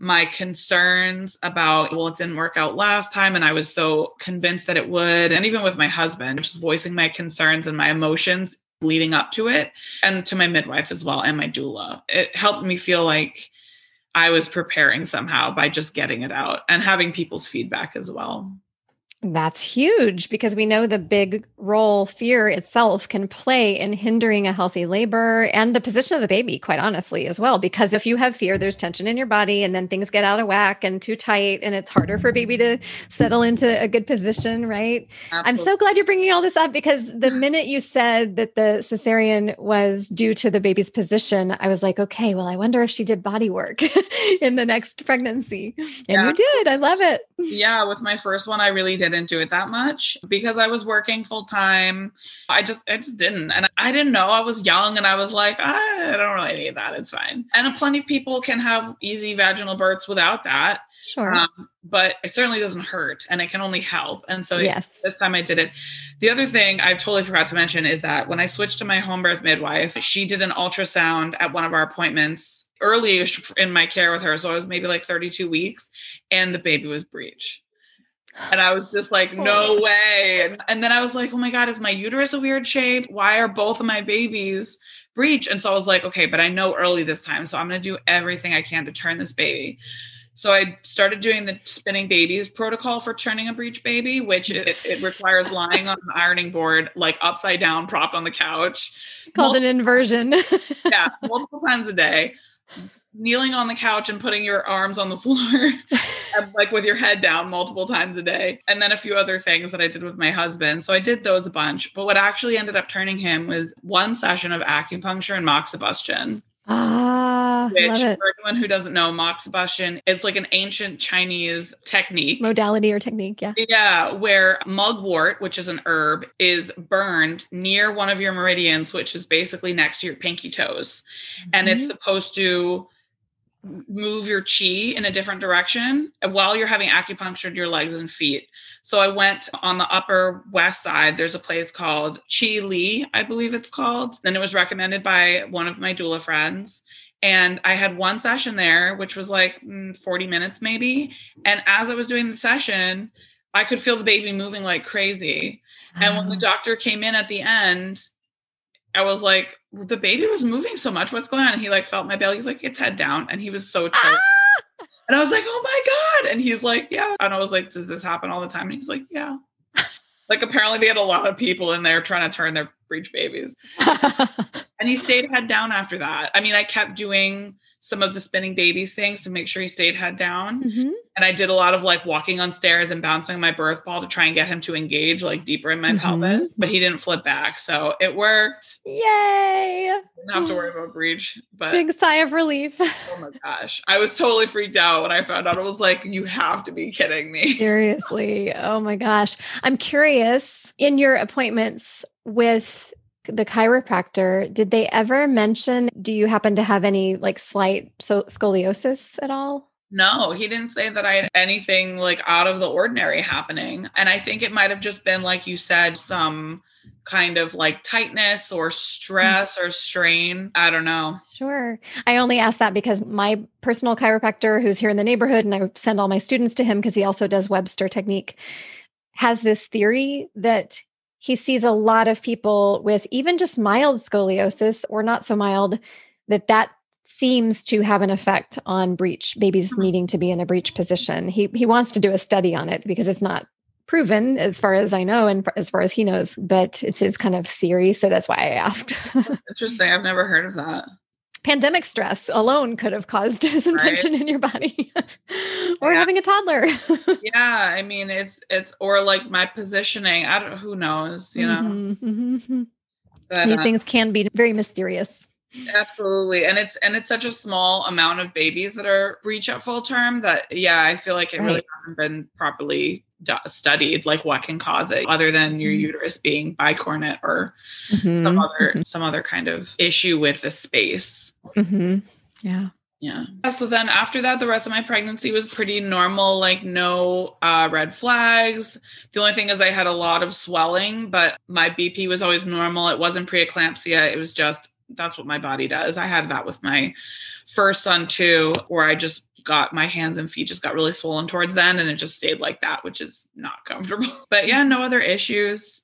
my concerns about well it didn't work out last time and i was so convinced that it would and even with my husband just voicing my concerns and my emotions leading up to it and to my midwife as well and my doula. It helped me feel like I was preparing somehow by just getting it out and having people's feedback as well. That's huge because we know the big role fear itself can play in hindering a healthy labor and the position of the baby, quite honestly, as well. Because if you have fear, there's tension in your body and then things get out of whack and too tight, and it's harder for baby to settle into a good position, right? Absolutely. I'm so glad you're bringing all this up because the [laughs] minute you said that the cesarean was due to the baby's position, I was like, okay, well, I wonder if she did body work [laughs] in the next pregnancy. And yeah. you did. I love it. Yeah, with my first one, I really did didn't do it that much because I was working full time. I just I just didn't. And I didn't know. I was young and I was like, I don't really need that. It's fine. And plenty of people can have easy vaginal births without that. Sure. Um, but it certainly doesn't hurt and it can only help. And so yes. this time I did it. The other thing I've totally forgot to mention is that when I switched to my home birth midwife, she did an ultrasound at one of our appointments early in my care with her. So I was maybe like 32 weeks and the baby was breech. And I was just like, no oh. way. And, and then I was like, oh my God, is my uterus a weird shape? Why are both of my babies breech? And so I was like, okay, but I know early this time. So I'm going to do everything I can to turn this baby. So I started doing the spinning babies protocol for turning a breech baby, which it, it requires lying on an ironing board, like upside down, propped on the couch. Called multiple, an inversion. [laughs] yeah, multiple times a day kneeling on the couch and putting your arms on the [laughs] floor, like with your head down multiple times a day. And then a few other things that I did with my husband. So I did those a bunch. But what actually ended up turning him was one session of acupuncture and moxibustion. Ah, which for anyone who doesn't know, moxibustion, it's like an ancient Chinese technique. Modality or technique, yeah. Yeah, where mugwort, which is an herb, is burned near one of your meridians, which is basically next to your pinky toes. Mm-hmm. And it's mm-hmm. supposed to move your chi in a different direction while you're having acupuncture to your legs and feet. So I went on the upper west side. There's a place called Chi Li, I believe it's called. And it was recommended by one of my doula friends. And I had one session there, which was like mm, 40 minutes maybe. And as I was doing the session, I could feel the baby moving like crazy. And when the Oh. doctor came in at the end, I was like, the baby was moving so much. What's going on? And he like felt my belly. He's like, it's head down. And he was so chill. Ah! And I was like, oh my God. And he's like, yeah. And I was like, does this happen all the time? And he's like, yeah. [laughs] like apparently they had a lot of people in there trying to turn their breech babies. [laughs] And he stayed head down after that. I mean, I kept doing some of the spinning babies things to make sure he stayed head down. Mhm. And I did a lot of like walking on stairs and bouncing my birth ball to try and get him to engage like deeper in my Mhm. pelvis, but he didn't flip back. So it worked. Yay! Didn't have to worry about breech. But Big sigh of relief. oh my gosh, I was totally freaked out when I found out. I was like, you have to be kidding me. [laughs] Seriously. Oh my gosh. I'm curious in your appointments with the chiropractor, did they ever mention, do you happen to have any like slight so scoliosis at all? No, he didn't say that I had anything like out of the ordinary happening. And I think it might have just been, like you said, some kind of like tightness or mm. stress or strain. I don't know. Sure. I only ask that because my personal chiropractor, who's here in the neighborhood, and I send all my students to him because he also does Webster technique, has this theory that he sees a lot of people with even just mild scoliosis or not so mild, that that seems to have an effect on breech babies Hmm. needing to be in a breech position. He he wants to do a study on it because it's not proven as far as I know and as far as he knows, but it's his kind of theory. So that's why I asked. Interesting. I've never heard of that. Pandemic stress alone could have caused [laughs] some Right. tension in your body [laughs] or Yeah. having a toddler [laughs] Yeah. I mean, it's, it's, or like my positioning. I don't, who knows, you know? Mhm, mhm. But, these uh, things can be very mysterious Absolutely. And it's and it's such a small amount of babies that are breech at full term that yeah, I feel like it really hasn't been properly studied like what can cause it other than your Mhm. uterus being bicornuate or some Mhm, other some other kind of issue with the space. mhm. yeah Yeah. So then after that, the rest of my pregnancy was pretty normal, like no uh, red flags. The only thing is I had a lot of swelling, but my BP was always normal. It wasn't preeclampsia. It was just that's what my body does. I had that with my first son too, where I just got my hands and feet just got really swollen towards then and it just stayed like that, which is not [laughs] comfortable. But yeah, no other issues.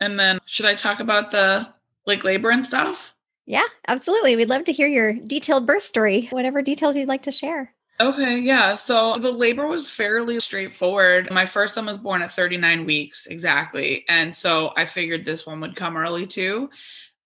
And then should I talk about the like labor and stuff? yeah absolutely we'd love to hear your detailed birth story whatever details you'd like to share Okay, yeah. So the labor was fairly straightforward. My first son was born at 39 weeks exactly. And so I figured this one would come early too.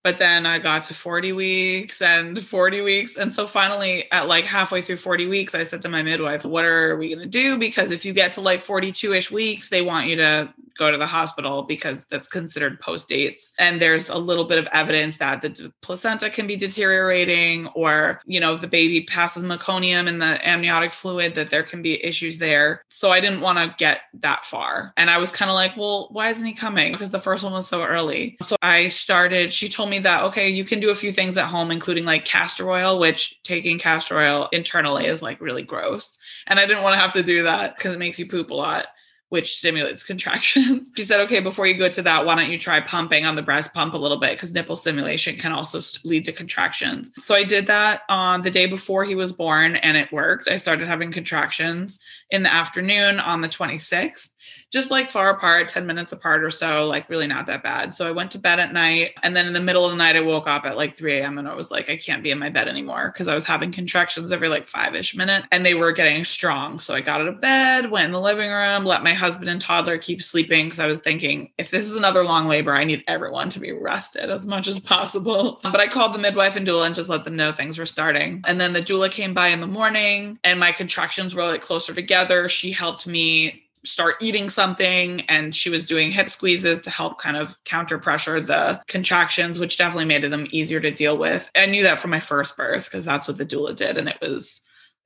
But then I got to 40 weeks and 40 weeks. And so finally, at like halfway through 40 weeks, I said to my midwife, What are we going to do? Because if you get to like 42 ish weeks, they want you to go to the hospital because that's considered post dates. And there's a little bit of evidence that the placenta can be deteriorating, or, you know, the baby passes meconium in the amniotic fluid, that there can be issues there. So I didn't want to get that far. And I was kind of like, well, why isn't he coming? Because the first one was so early. So I started, she told me that, okay, you can do a few things at home, including like castor oil, which taking castor oil internally is like really gross. And I didn't want to have to do that because it makes you poop a lot which stimulates [laughs] contractions. She said, okay, before you go to that, why don't you try pumping on the breast pump a little bit? Because nipple stimulation can also lead to contractions. So I did that on the day before he was born and it worked. I started having contractions in the afternoon on the 26th, just like far apart, 10 minutes apart or so, like really not that bad. So I went to bed at night. And then in the middle of the night, I woke up at like 3 a.m. and I was like, I can't be in my bed anymore because I was having contractions every like five ish minute and they were getting strong. So I got out of bed, went in the living room, let my husband and toddler keep sleeping because I was thinking, if this is another long labor, I need everyone to be rested as much as possible. [laughs] But I called the midwife and doula and just let them know things were starting. And then the doula came by in the morning and my contractions were like closer together. She helped me start eating something and she was doing hip squeezes to help kind of counter pressure the contractions which definitely made them easier to deal with i knew that from my first birth because that's what the doula did and it was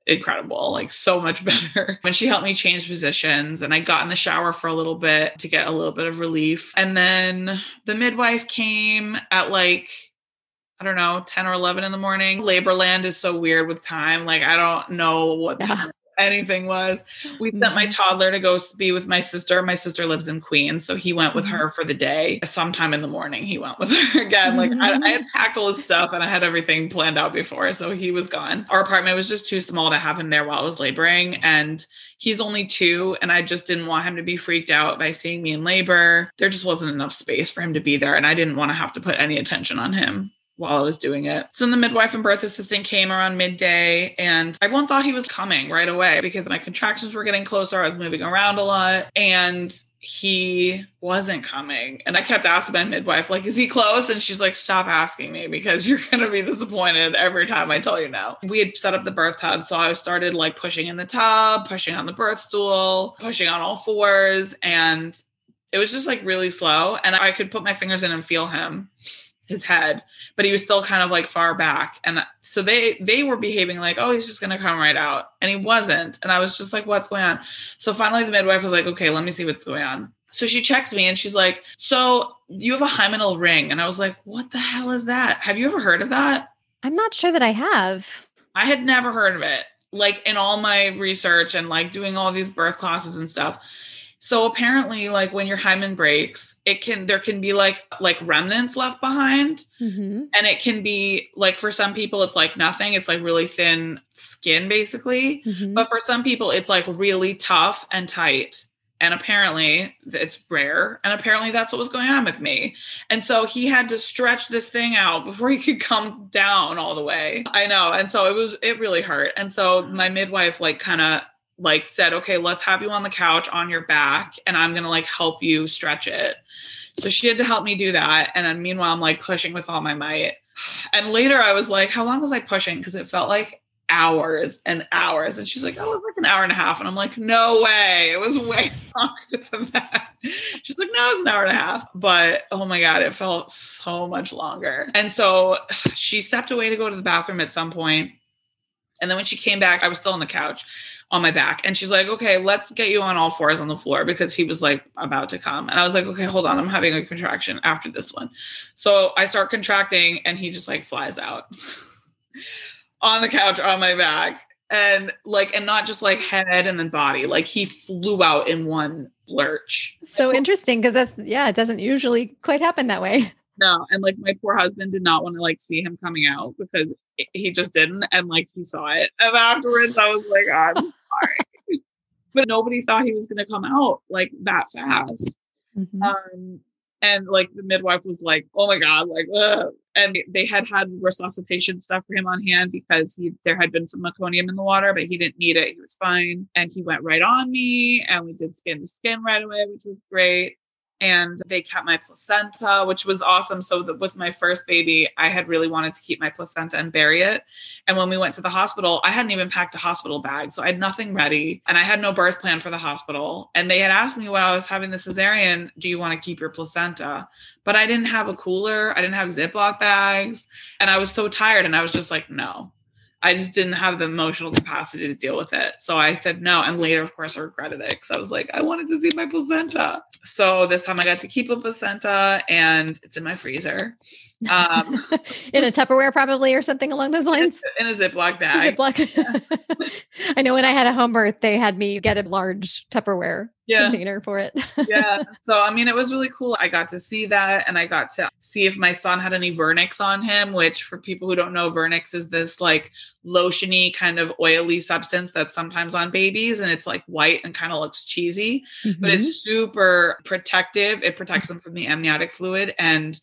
incredible like so much [laughs] better when she helped me change positions and i got in the shower for a little bit to get a little bit of relief and then the midwife came at like I don't know, 10 or 11 in the morning. Labor land is so weird with time. Like, I don't know what Yeah. Anything was. We sent my Mhm. toddler to go be with my sister. My sister lives in Queens, so he went with Mhm. her for the day. Sometime in the morning, he went with [laughs] her again. Like I, I had packed all his stuff and I had everything planned out before, so he was gone. Our apartment was just too small to have him there while I was laboring, and he's only two, and I just didn't want him to be freaked out by seeing me in labor. There just wasn't enough space for him to be there, and I didn't want to have to put any attention on him while I was doing it. So then the midwife and birth assistant came around midday and everyone thought he was coming right away because my contractions were getting closer. I was moving around a lot and he wasn't coming. And I kept asking my midwife, like, is he close? And she's like, stop asking me because you're [laughs] going to be disappointed every time I tell you no. We had set up the birth tub. So I started like pushing in the tub, pushing on the birth stool, pushing on all fours. And it was just like really slow. And I could put my fingers in and feel him his head but he was still kind of like far back. And so they they were behaving like oh he's just going to come right out. And he wasn't. And i was just like what's going on? So finally the midwife was like okay let me see what's going on. So she checks me and she's like so you have a hymenal ring. And i was like what the hell is that? Have you ever heard of that? I'm not sure that I have. i had never heard of it like in all my research and like doing all these birth classes and stuff. So apparently like when your hymen breaks it can there can be like like remnants left behind. Mhm. and it can be like for some people it's like nothing. It's like really thin skin basically. Mhm. but for some people it's like really tough and tight. And apparently it's rare. And apparently that's what was going on with me. And so he had to stretch this thing out before he could come down all the way. I know. And so it was it really hurt. And so my midwife like kind of like said okay let's have you on the couch on your back and i'm gonna like help you stretch it so she had to help me do that. And then meanwhile, I'm like pushing with all my might. And later I was like, how long was I pushing? Because it felt like hours and hours. And she's like, oh, it was like an hour and a half. And I'm like, no way. It was way [laughs] longer than that. She's like, no, it's an hour and a half. But oh my God, it felt so much longer. And so she stepped away to go to the bathroom at some point. And then when she came back, I was still on the couch on my back. And she's like, okay, let's get you on all fours on the floor because he was like about to come. And I was like, okay, hold on. I'm having a contraction after this one. So I start contracting and he just like flies out [laughs] on the couch on my back. And like, and not just like head and then body, like he flew out in one lurch. So interesting because that's yeah, it doesn't usually quite happen that way. No, and like my poor husband did not want to like see him coming out because he just didn't, and like he saw it, and afterwards I was like, I'm [laughs] sorry, but nobody thought he was going to come out like that fast. Mhm. Um, and like the midwife was like, "Oh my god!" Like, Ugh. and they had had resuscitation stuff for him on hand because he there had been some meconium in the water, but he didn't need it. He was fine, and he went right on me, and we did skin to skin right away, which was great. And they kept my placenta, which was awesome. So that with my first baby, I had really wanted to keep my placenta and bury it. And when we went to the hospital, I hadn't even packed a hospital bag. So I had nothing ready and I had no birth plan for the hospital. And they had asked me while I was having the cesarean, do you want to keep your placenta? But I didn't have a cooler, I didn't have Ziploc bags. And I was so tired. And I was just like, no. I just didn't have the emotional capacity to deal with it. So I said no. And later, of course, I regretted it because I was like, I wanted to see my placenta. So this time I got to keep a placenta and it's in my freezer. Um, [laughs] in a Tupperware probably or something along those lines. in a Ziploc bag. Ziploc. [laughs] I know when I had a home birth, they had me get a large Tupperware Yeah. container for it. yeah. [laughs] So I mean, it was really cool. I got to see that, and I got to see if my son had any vernix on him. Which, for people who don't know, vernix is this like lotiony kind of oily substance that's sometimes on babies, and it's like white and kind of looks cheesy, but Mhm. it's super protective. It protects them from the amniotic fluid, and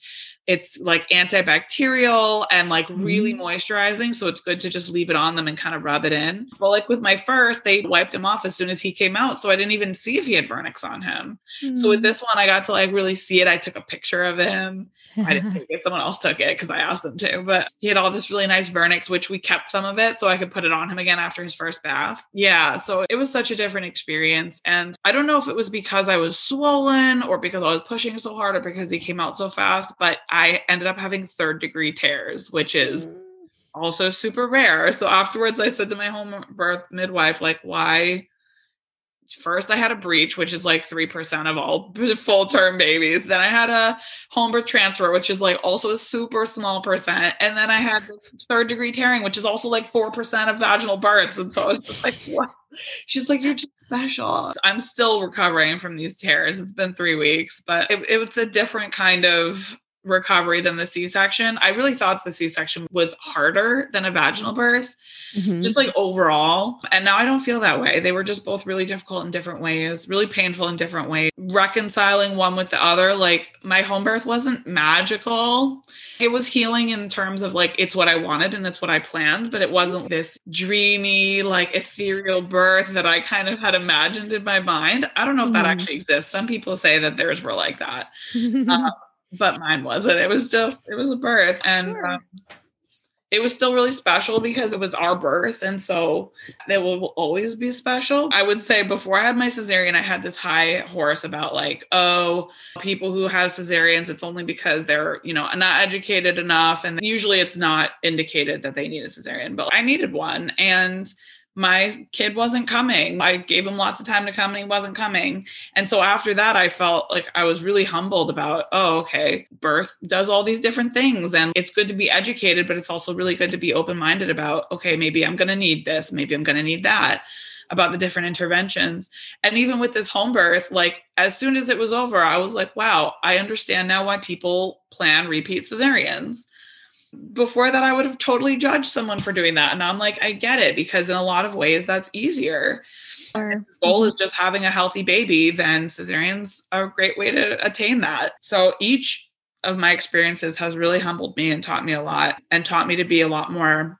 it's like antibacterial and like really Mhm. moisturizing. So it's good to just leave it on them and kind of rub it in. Well, like with my first, they wiped him off as soon as he came out. So I didn't even see if he had vernix on him. So with Mm. this one, I got to like really see it. I took a picture of him. I didn't [laughs] take it. Someone else took it because I asked them to. But he had all this really nice vernix, which we kept some of it so I could put it on him again after his first bath. Yeah. So it was such a different experience. And I don't know if it was because I was swollen or because I was pushing so hard or because he came out so fast, but I ended up having third degree tears, which is Mm. also super rare. So afterwards, I said to my home birth midwife, like, why first I had a breech, which is like 3% of all [laughs] full term babies. Then I had a home birth transfer, which is like also a super small percent. And then I [laughs] had third degree tearing, which is also like 4% of vaginal births. And so I was just like, [laughs] what? She's like, you're just special. I'm still recovering from these tears. It's been three weeks, but it, it was a different kind of recovery than the C-section. I really thought the C-section was harder than a vaginal birth, mm-hmm. just like overall. And now I don't feel that way. They were just both really difficult in different ways, really painful in different ways. Reconciling one with the other, like my home birth wasn't magical. It was healing in terms of like it's what I wanted and it's what I planned, but it wasn't this dreamy, like ethereal birth that I kind of had imagined in my mind. I don't know if mm-hmm. that actually exists. Some people say that theirs were like that. uh, [laughs] but mine wasn't. It was just it was a birth, and sure. um, it was still really special because it was our birth, and so it will always be special. I would say before I had my cesarean, I had this high horse about like, oh, people who have cesareans, it's only because they're you know not educated enough, and usually it's not indicated that they need a cesarean, but I needed one, and my kid wasn't coming. I gave him lots of time to come and he wasn't coming. And so after that, I felt like I was really humbled about, oh, okay, birth does all these different things. And it's good to be educated, but it's also really good to be open minded about, okay, maybe I'm going to need this, maybe I'm going to need that about the different interventions. And even with this home birth, like as soon as it was over, I was like, wow, I understand now why people plan repeat cesareans before that, I would have totally judged someone for doing that. And I'm like, I get it because in a lot of ways that's easier. Or, the goal is just having a healthy baby, then cesareans are a great way to attain that. So each of my experiences has really humbled me and taught me a lot and taught me to be a lot more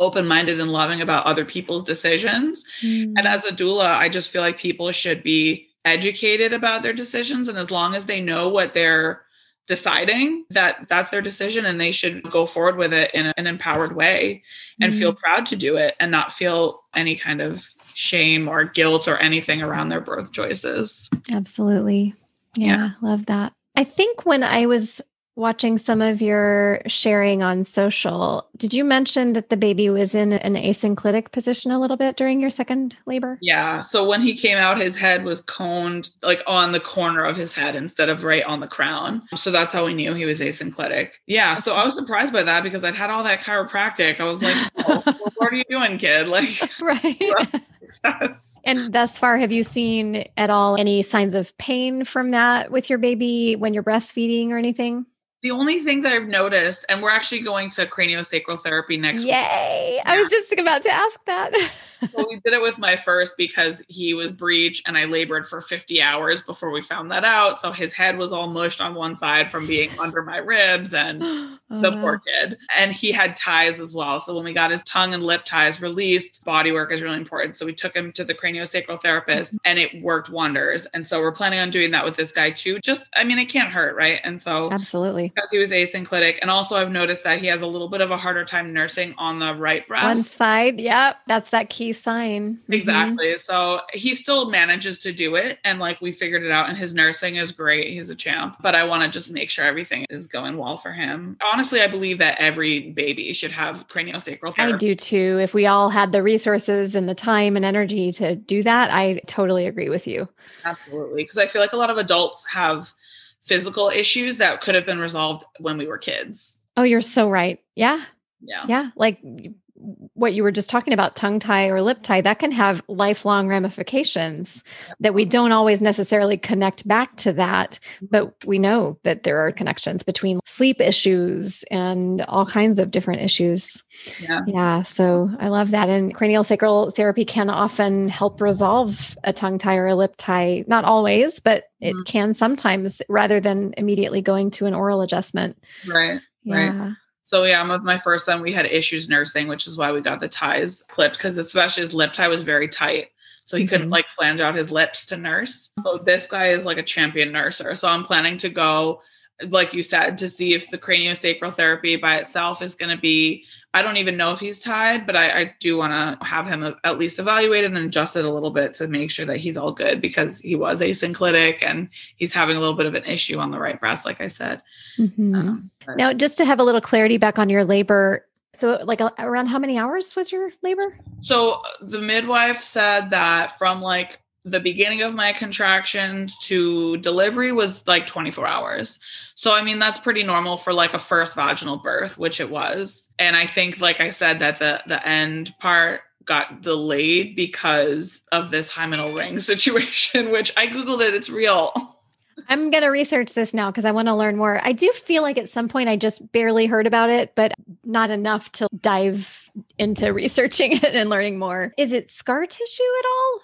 open minded and loving about other people's decisions. Mm. And as a doula, I just feel like people should be educated about their decisions. And as long as they know what they're deciding that that's their decision and they should go forward with it in an empowered way and mm-hmm. feel proud to do it and not feel any kind of shame or guilt or anything around their birth choices. Absolutely. Yeah, yeah. love that. I think when I was watching some of your sharing on social, did you mention that the baby was in an asynclitic position a little bit during your second labor? Yeah. So when he came out, his head was coned like on the corner of his head instead of right on the crown. So that's how we knew he was asynclitic. Yeah. So I was surprised by that because I'd had all that chiropractic. I was like, [laughs] oh, what are you doing, kid? Like, [laughs] [laughs] right. And thus far, have you seen at all any signs of pain from that with your baby when you're breastfeeding or anything? The only thing that I've noticed, and we're actually going to craniosacral therapy next Yay. Week. I was just about to ask that. [laughs] well, we did it with my first because he was breech and I labored for 50 hours before we found that out. So his head was all mushed on one side from being [gasps] under my ribs and oh, [gasps] the uh-huh. poor kid. And he had ties as well. So when we got his tongue and lip ties released, body work is really important. So we took him to the craniosacral therapist mm-hmm. and it worked wonders. And so we're planning on doing that with this guy too. Just, I mean, it can't hurt, right? And so absolutely because he was asynclitic. And also, I've noticed that he has a little bit of a harder time nursing on the right breast. One side. Yep. That's that key sign. Mm-hmm. Exactly. So he still manages to do it. And like we figured it out, and his nursing is great. He's a champ. But I want to just make sure everything is going well for him. Honestly, I believe that every baby should have craniosacral therapy. I do too. If we all had the resources and the time and energy to do that, I totally agree with you. Absolutely. Because I feel like a lot of adults have physical issues that could have been resolved when we were kids. Oh, you're so right. Yeah. Yeah. Yeah. Like what you were just talking about tongue tie or lip tie that can have lifelong ramifications that we don't always necessarily connect back to that but we know that there are connections between sleep issues and all kinds of different issues. Yeah. Yeah so i love that. And cranial sacral therapy can often help resolve a tongue tie or a lip tie. Not always but it mm-hmm. can sometimes rather than immediately going to an oral adjustment. Right yeah. right so yeah, with my first son, we had issues nursing, which is why we got the ties clipped because especially his lip tie was very tight. So he mm-hmm. couldn't like flange out his lips to nurse. So this guy is like a champion nurser. So I'm planning to go like you said, to see if the craniosacral therapy by itself is going to be. I don't even know if he's tied, but I, I do want to have him at least evaluated and adjusted a little bit to make sure that he's all good because he was asynclitic and he's having a little bit of an issue on the right breast, like I said. Mm-hmm. Um, now, just to have a little clarity back on your labor, so, like, around how many hours was your labor? So, the midwife said that from like the beginning of my contractions to delivery was like 24 hours. So, I mean, that's pretty normal for like a first vaginal birth, which it was. And I think, like I said, that the, the end part got delayed because of this hymenal ring [laughs] situation, which I Googled it, it's real. I'm going to research this now because I want to learn more. I do feel like at some point I just barely heard about it, but not enough to dive into researching [laughs] it and learning more. Is it scar tissue at all?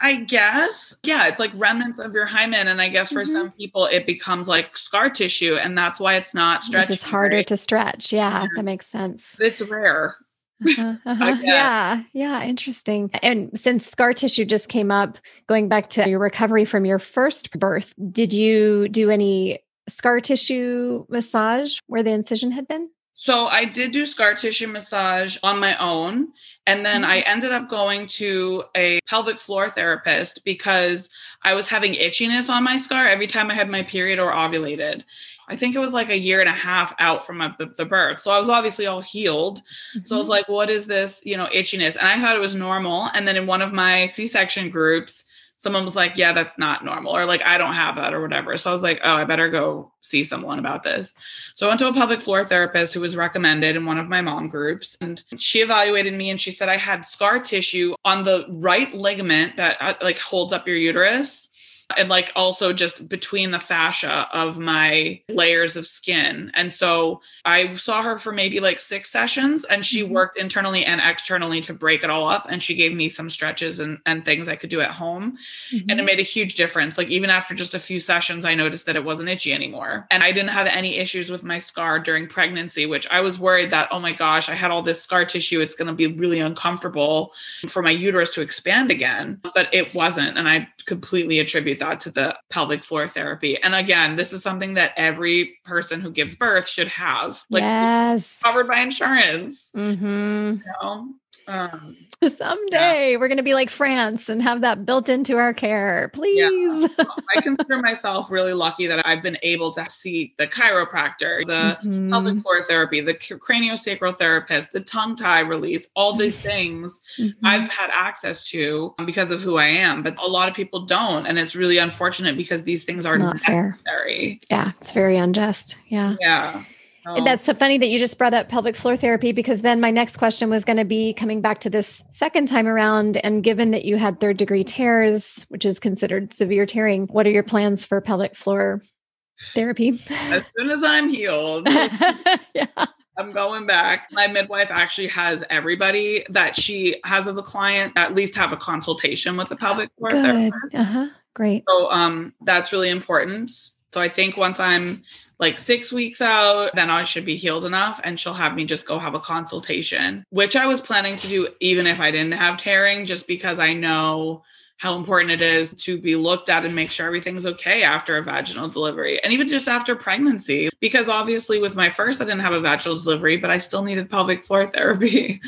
I guess. Yeah, it's like remnants of your hymen. And I guess for mm-hmm. some people, it becomes like scar tissue. And that's why it's not stretched. It's harder right? to stretch. Yeah, yeah, that makes sense. It's rare. Uh-huh, [laughs] uh-huh. yeah, yeah, interesting. And since scar tissue just came up, going back to your recovery from your first birth, did you do any scar tissue massage where the incision had been? So I did do scar tissue massage on my own. And then mm-hmm. I ended up going to a pelvic floor therapist because I was having itchiness on my scar every time I had my period or ovulated. I think it was like a year and a half out from the, birth. So I was obviously all healed. Mm-hmm. So I was mm-hmm. like, what is this, you know, itchiness? And I thought it was normal. And then in one of my C section groups, someone was like, yeah, that's not normal, or like, I don't have that, or whatever. So I was like, oh, I better go see someone about this. So I went to a pelvic floor therapist who was recommended in one of my mom groups, and she evaluated me and she said I had scar tissue on the right ligament that uh, like holds up your uterus and like also just between the fascia of my layers of skin. And so I saw her for maybe like six sessions and she mm-hmm. worked internally and externally to break it all up. And she gave me some stretches and, and things I could do at home. Mm-hmm. And it made a huge difference. Like even after just a few sessions, I noticed that it wasn't itchy anymore. And I didn't have any issues with my scar during pregnancy, which I was worried that, oh my gosh, I had all this scar tissue. It's going to be really uncomfortable for my uterus to expand again. But it wasn't. And I completely attribute that to the pelvic floor therapy. And again, this is something that every person who gives birth should have. Like yes. covered by insurance. Mm-hmm. You know? Um, Someday yeah. we're going to be like France and have that built into our care, please. Yeah. I consider myself really lucky that I've been able to see the chiropractor, the mm-hmm. pelvic floor therapy, the craniosacral therapist, the tongue tie release, all these [laughs] things mm-hmm. I've had access to because of who I am. But a lot of people don't. And it's really unfortunate because these things it's are not necessary. Fair. Yeah, it's very unjust. Yeah. Yeah. Oh. That's so funny that you just brought up pelvic floor therapy because then my next question was going to be coming back to this second time around. And given that you had third degree tears, which is considered severe tearing, what are your plans for pelvic floor therapy? As soon as I'm healed. [laughs] yeah. I'm going back. My midwife actually has everybody that she has as a client at least have a consultation with the pelvic floor Good. therapist. Uh-huh. Great. So um that's really important. So I think once I'm like six weeks out, then I should be healed enough. And she'll have me just go have a consultation, which I was planning to do even if I didn't have tearing, just because I know how important it is to be looked at and make sure everything's okay after a vaginal delivery and even just after pregnancy. Because obviously, with my first, I didn't have a vaginal delivery, but I still needed pelvic floor [laughs] therapy.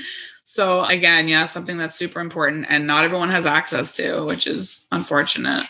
So, again, yeah, something that's super important and not everyone has access to, which is unfortunate.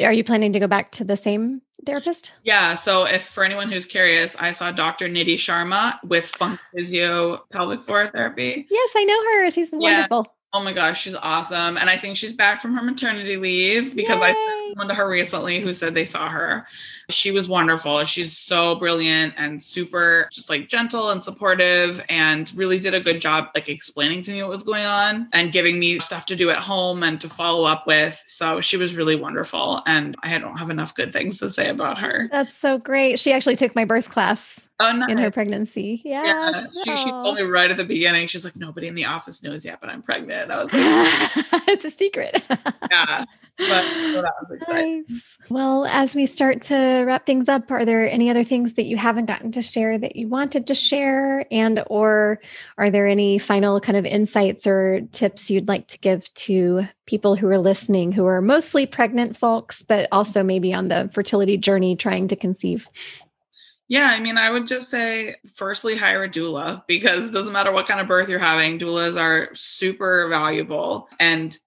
Are you planning to go back to the same therapist? Yeah. So if for anyone who's curious, I saw Dr. Nidhi Sharma with Funk Physio Pelvic Floor Therapy. Yes, I know her. She's wonderful. Yeah. Oh my gosh, she's awesome. And I think she's back from her maternity leave because Yay. I someone to her recently who said they saw her. She was wonderful. She's so brilliant and super just like gentle and supportive and really did a good job like explaining to me what was going on and giving me stuff to do at home and to follow up with. So she was really wonderful. And I don't have enough good things to say about her. That's so great. She actually took my birth class oh, nice. in her pregnancy. Yeah. yeah. She, she, told me right at the beginning, she's like, nobody in the office knows yet, but I'm pregnant. I was like, [laughs] it's a secret. [laughs] yeah. But [sighs] well, that was exciting. Nice. Well, as we start to wrap things up, are there any other things that you haven't gotten to share that you wanted to share? And or are there any final kind of insights or tips you'd like to give to people who are listening who are mostly pregnant folks, but also maybe on the fertility journey trying to conceive? Yeah, I mean, I would just say, firstly, hire a doula because it doesn't matter what kind of birth you're having, doulas are super valuable. And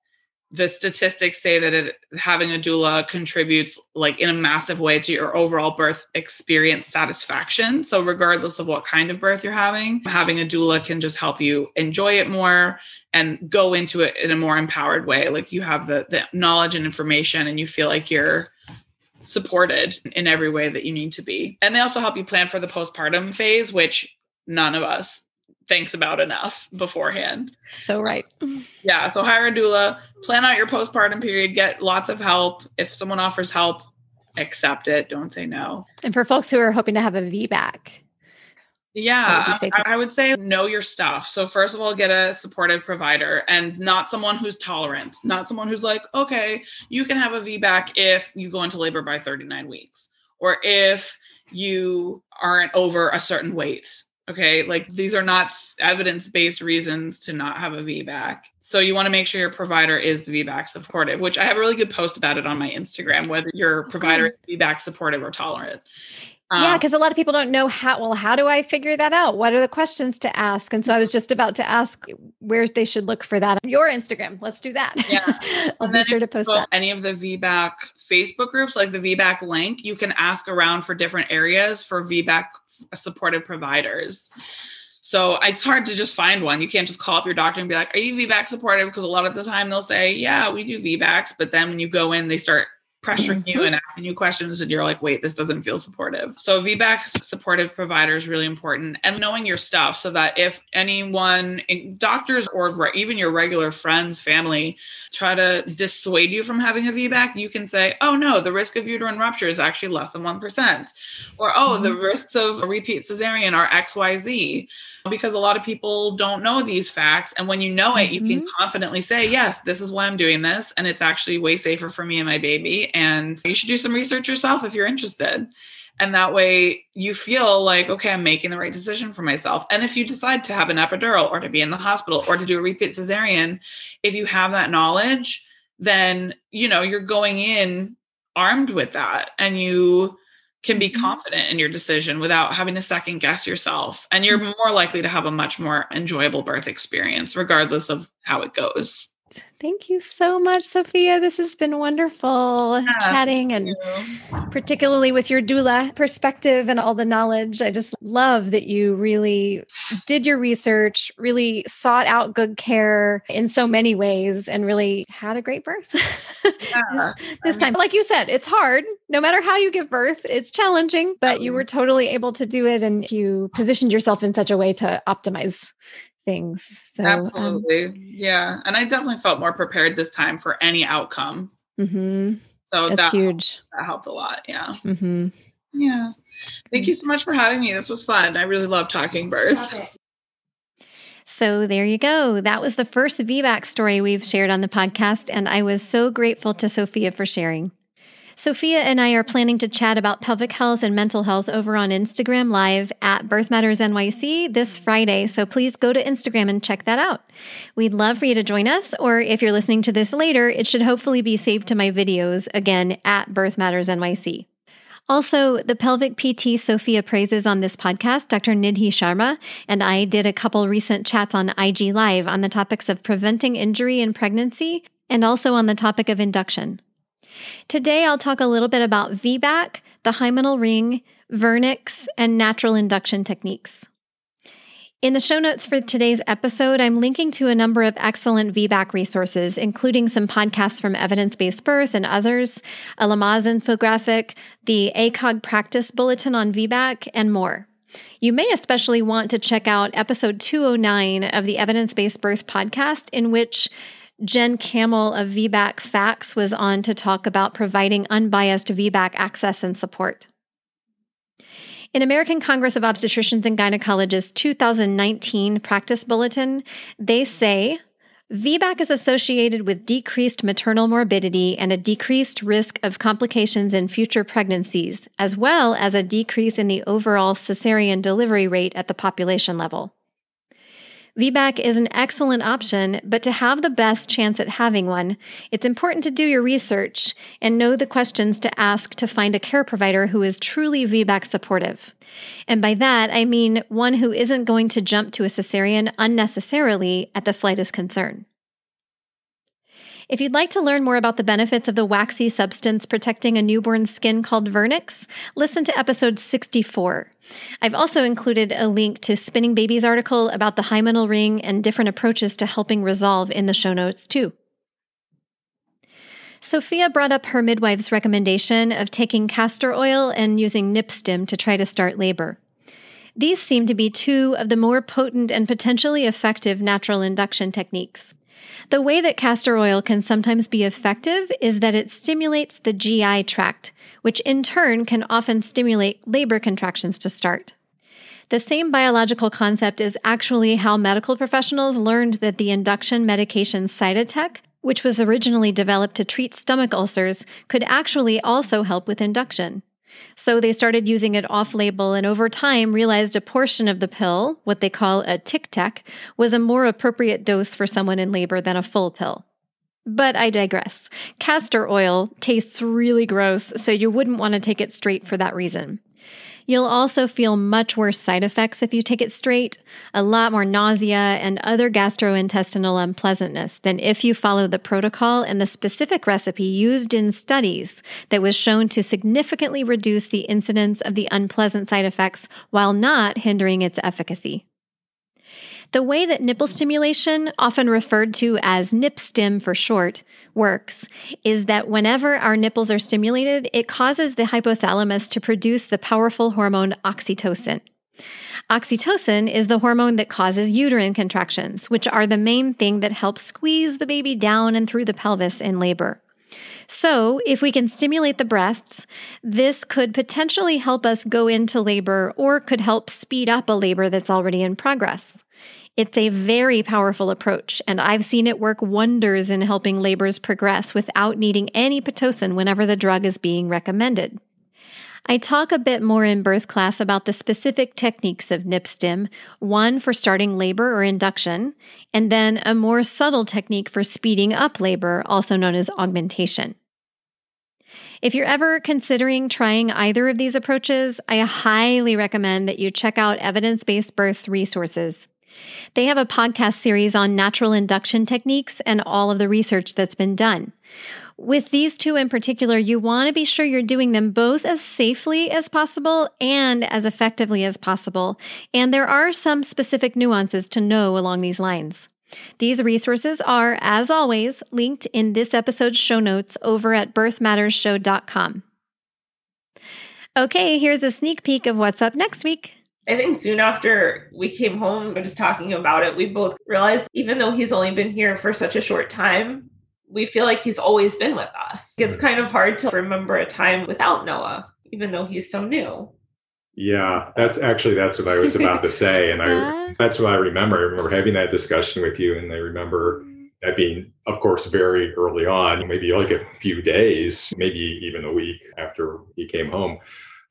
the statistics say that it, having a doula contributes like in a massive way to your overall birth experience satisfaction. So regardless of what kind of birth you're having having a doula can just help you enjoy it more and go into it in a more empowered way. Like you have the the knowledge and information and you feel like you're supported in every way that you need to be. And they also help you plan for the postpartum phase which none of us thinks about enough beforehand. So right. Yeah. So hire a doula, plan out your postpartum period, get lots of help. If someone offers help, accept it. Don't say no. And for folks who are hoping to have a VBAC. Yeah, I, I would say know your stuff. So first of all, get a supportive provider and not someone who's tolerant, not someone who's like, okay, you can have a VBAC if you go into labor by 39 weeks or if you aren't over a certain weight Okay, like these are not evidence based reasons to not have a VBAC. So you want to make sure your provider is VBAC supportive, which I have a really good post about it on my Instagram, whether your provider is VBAC supportive or tolerant. Um, yeah, because a lot of people don't know how. Well, how do I figure that out? What are the questions to ask? And so I was just about to ask where they should look for that. On your Instagram. Let's do that. Yeah, [laughs] I'll be sure to post that. Any of the VBAC Facebook groups, like the VBAC link, you can ask around for different areas for VBAC supportive providers. So it's hard to just find one. You can't just call up your doctor and be like, "Are you VBAC supportive?" Because a lot of the time they'll say, "Yeah, we do VBACs," but then when you go in, they start pressuring you mm-hmm. and asking you questions and you're like wait this doesn't feel supportive so vbac supportive provider is really important and knowing your stuff so that if anyone doctors or even your regular friends family try to dissuade you from having a vbac you can say oh no the risk of uterine rupture is actually less than 1% or oh mm-hmm. the risks of a repeat cesarean are xyz because a lot of people don't know these facts. And when you know it, you mm-hmm. can confidently say, yes, this is why I'm doing this. And it's actually way safer for me and my baby. And you should do some research yourself if you're interested. And that way you feel like, okay, I'm making the right decision for myself. And if you decide to have an epidural or to be in the hospital or to do a repeat cesarean, if you have that knowledge, then, you know, you're going in armed with that and you can be mm-hmm. confident in your decision without having to second guess yourself. And you're mm-hmm. more likely to have a much more enjoyable birth experience, regardless of how it goes. Thank you so much, Sophia. This has been wonderful yeah, chatting and particularly with your doula perspective and all the knowledge. I just love that you really did your research, really sought out good care in so many ways, and really had a great birth [laughs] yeah. this time. Like you said, it's hard. No matter how you give birth, it's challenging, but you were totally able to do it and you positioned yourself in such a way to optimize things. So um absolutely, um, yeah. And I definitely felt more prepared this time for any outcome. Mm-hmm. So that's that, huge. That helped a lot. Yeah. Mm-hmm. Yeah. Thank you so much for having me. This was fun. I really love talking birth. So there you go. That was the first VBAC story we've shared on the podcast, and I was so grateful to Sophia for sharing. Sophia and I are planning to chat about pelvic health and mental health over on Instagram Live at Birth Matters NYC this Friday. So please go to Instagram and check that out. We'd love for you to join us, or if you're listening to this later, it should hopefully be saved to my videos again at Birth Matters NYC. Also, the pelvic PT Sophia praises on this podcast, Dr. Nidhi Sharma, and I did a couple recent chats on IG Live on the topics of preventing injury in pregnancy and also on the topic of induction. Today, I'll talk a little bit about VBAC, the hymenal ring, vernix, and natural induction techniques. In the show notes for today's episode, I'm linking to a number of excellent VBAC resources, including some podcasts from Evidence Based Birth and others, a Lamaze infographic, the ACOG practice bulletin on VBAC, and more. You may especially want to check out episode 209 of the Evidence Based Birth podcast, in which Jen Kamel of VBAC Facts was on to talk about providing unbiased VBAC access and support. In American Congress of Obstetricians and Gynecologists 2019 practice bulletin, they say VBAC is associated with decreased maternal morbidity and a decreased risk of complications in future pregnancies, as well as a decrease in the overall cesarean delivery rate at the population level. VBAC is an excellent option, but to have the best chance at having one, it's important to do your research and know the questions to ask to find a care provider who is truly VBAC supportive. And by that, I mean one who isn't going to jump to a cesarean unnecessarily at the slightest concern. If you'd like to learn more about the benefits of the waxy substance protecting a newborn's skin called Vernix, listen to episode 64. I've also included a link to Spinning Babies article about the hymenal ring and different approaches to helping resolve in the show notes, too. Sophia brought up her midwife's recommendation of taking castor oil and using Nip-Stim to try to start labor. These seem to be two of the more potent and potentially effective natural induction techniques. The way that castor oil can sometimes be effective is that it stimulates the GI tract, which in turn can often stimulate labor contractions to start. The same biological concept is actually how medical professionals learned that the induction medication Cytotec which was originally developed to treat stomach ulcers, could actually also help with induction. So they started using it off label and over time realized a portion of the pill, what they call a tic tac, was a more appropriate dose for someone in labor than a full pill. But I digress. Castor oil tastes really gross, so you wouldn't want to take it straight for that reason. You'll also feel much worse side effects if you take it straight, a lot more nausea and other gastrointestinal unpleasantness than if you follow the protocol and the specific recipe used in studies that was shown to significantly reduce the incidence of the unpleasant side effects while not hindering its efficacy. The way that nipple stimulation, often referred to as nip-stim for short, works is that whenever our nipples are stimulated, it causes the hypothalamus to produce the powerful hormone oxytocin. Oxytocin is the hormone that causes uterine contractions, which are the main thing that helps squeeze the baby down and through the pelvis in labor. So, if we can stimulate the breasts, this could potentially help us go into labor or could help speed up a labor that's already in progress. It's a very powerful approach, and I've seen it work wonders in helping labors progress without needing any Pitocin whenever the drug is being recommended. I talk a bit more in birth class about the specific techniques of NIPSTIM, one for starting labor or induction, and then a more subtle technique for speeding up labor, also known as augmentation. If you're ever considering trying either of these approaches, I highly recommend that you check out Evidence Based Birth's resources. They have a podcast series on natural induction techniques and all of the research that's been done. With these two in particular, you want to be sure you're doing them both as safely as possible and as effectively as possible. And there are some specific nuances to know along these lines. These resources are, as always, linked in this episode's show notes over at birthmattersshow.com. Okay, here's a sneak peek of what's up next week. I think soon after we came home, we're just talking about it, we both realized even though he's only been here for such a short time, we feel like he's always been with us. It's kind of hard to remember a time without Noah, even though he's so new. Yeah, that's actually that's what I was about to say, and I [laughs] that's what I remember. I remember having that discussion with you, and I remember mm-hmm. that being, of course, very early on, maybe like a few days, maybe even a week after he came home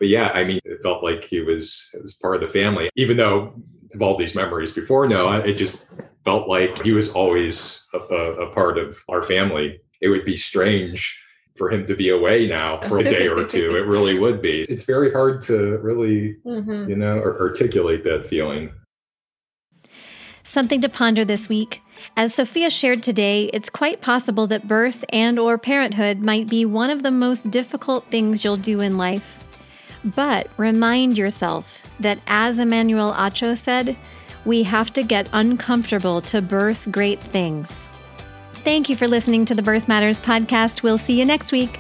but yeah, I mean, it felt like he was it was part of the family, even though of all these memories before Noah, it just felt like he was always a, a, a part of our family. It would be strange for him to be away now for a day or [laughs] two. It really would be. It's very hard to really, mm-hmm. you know, articulate that feeling. Something to ponder this week. As Sophia shared today, it's quite possible that birth and or parenthood might be one of the most difficult things you'll do in life. But remind yourself that, as Emmanuel Acho said, we have to get uncomfortable to birth great things. Thank you for listening to the Birth Matters podcast. We'll see you next week.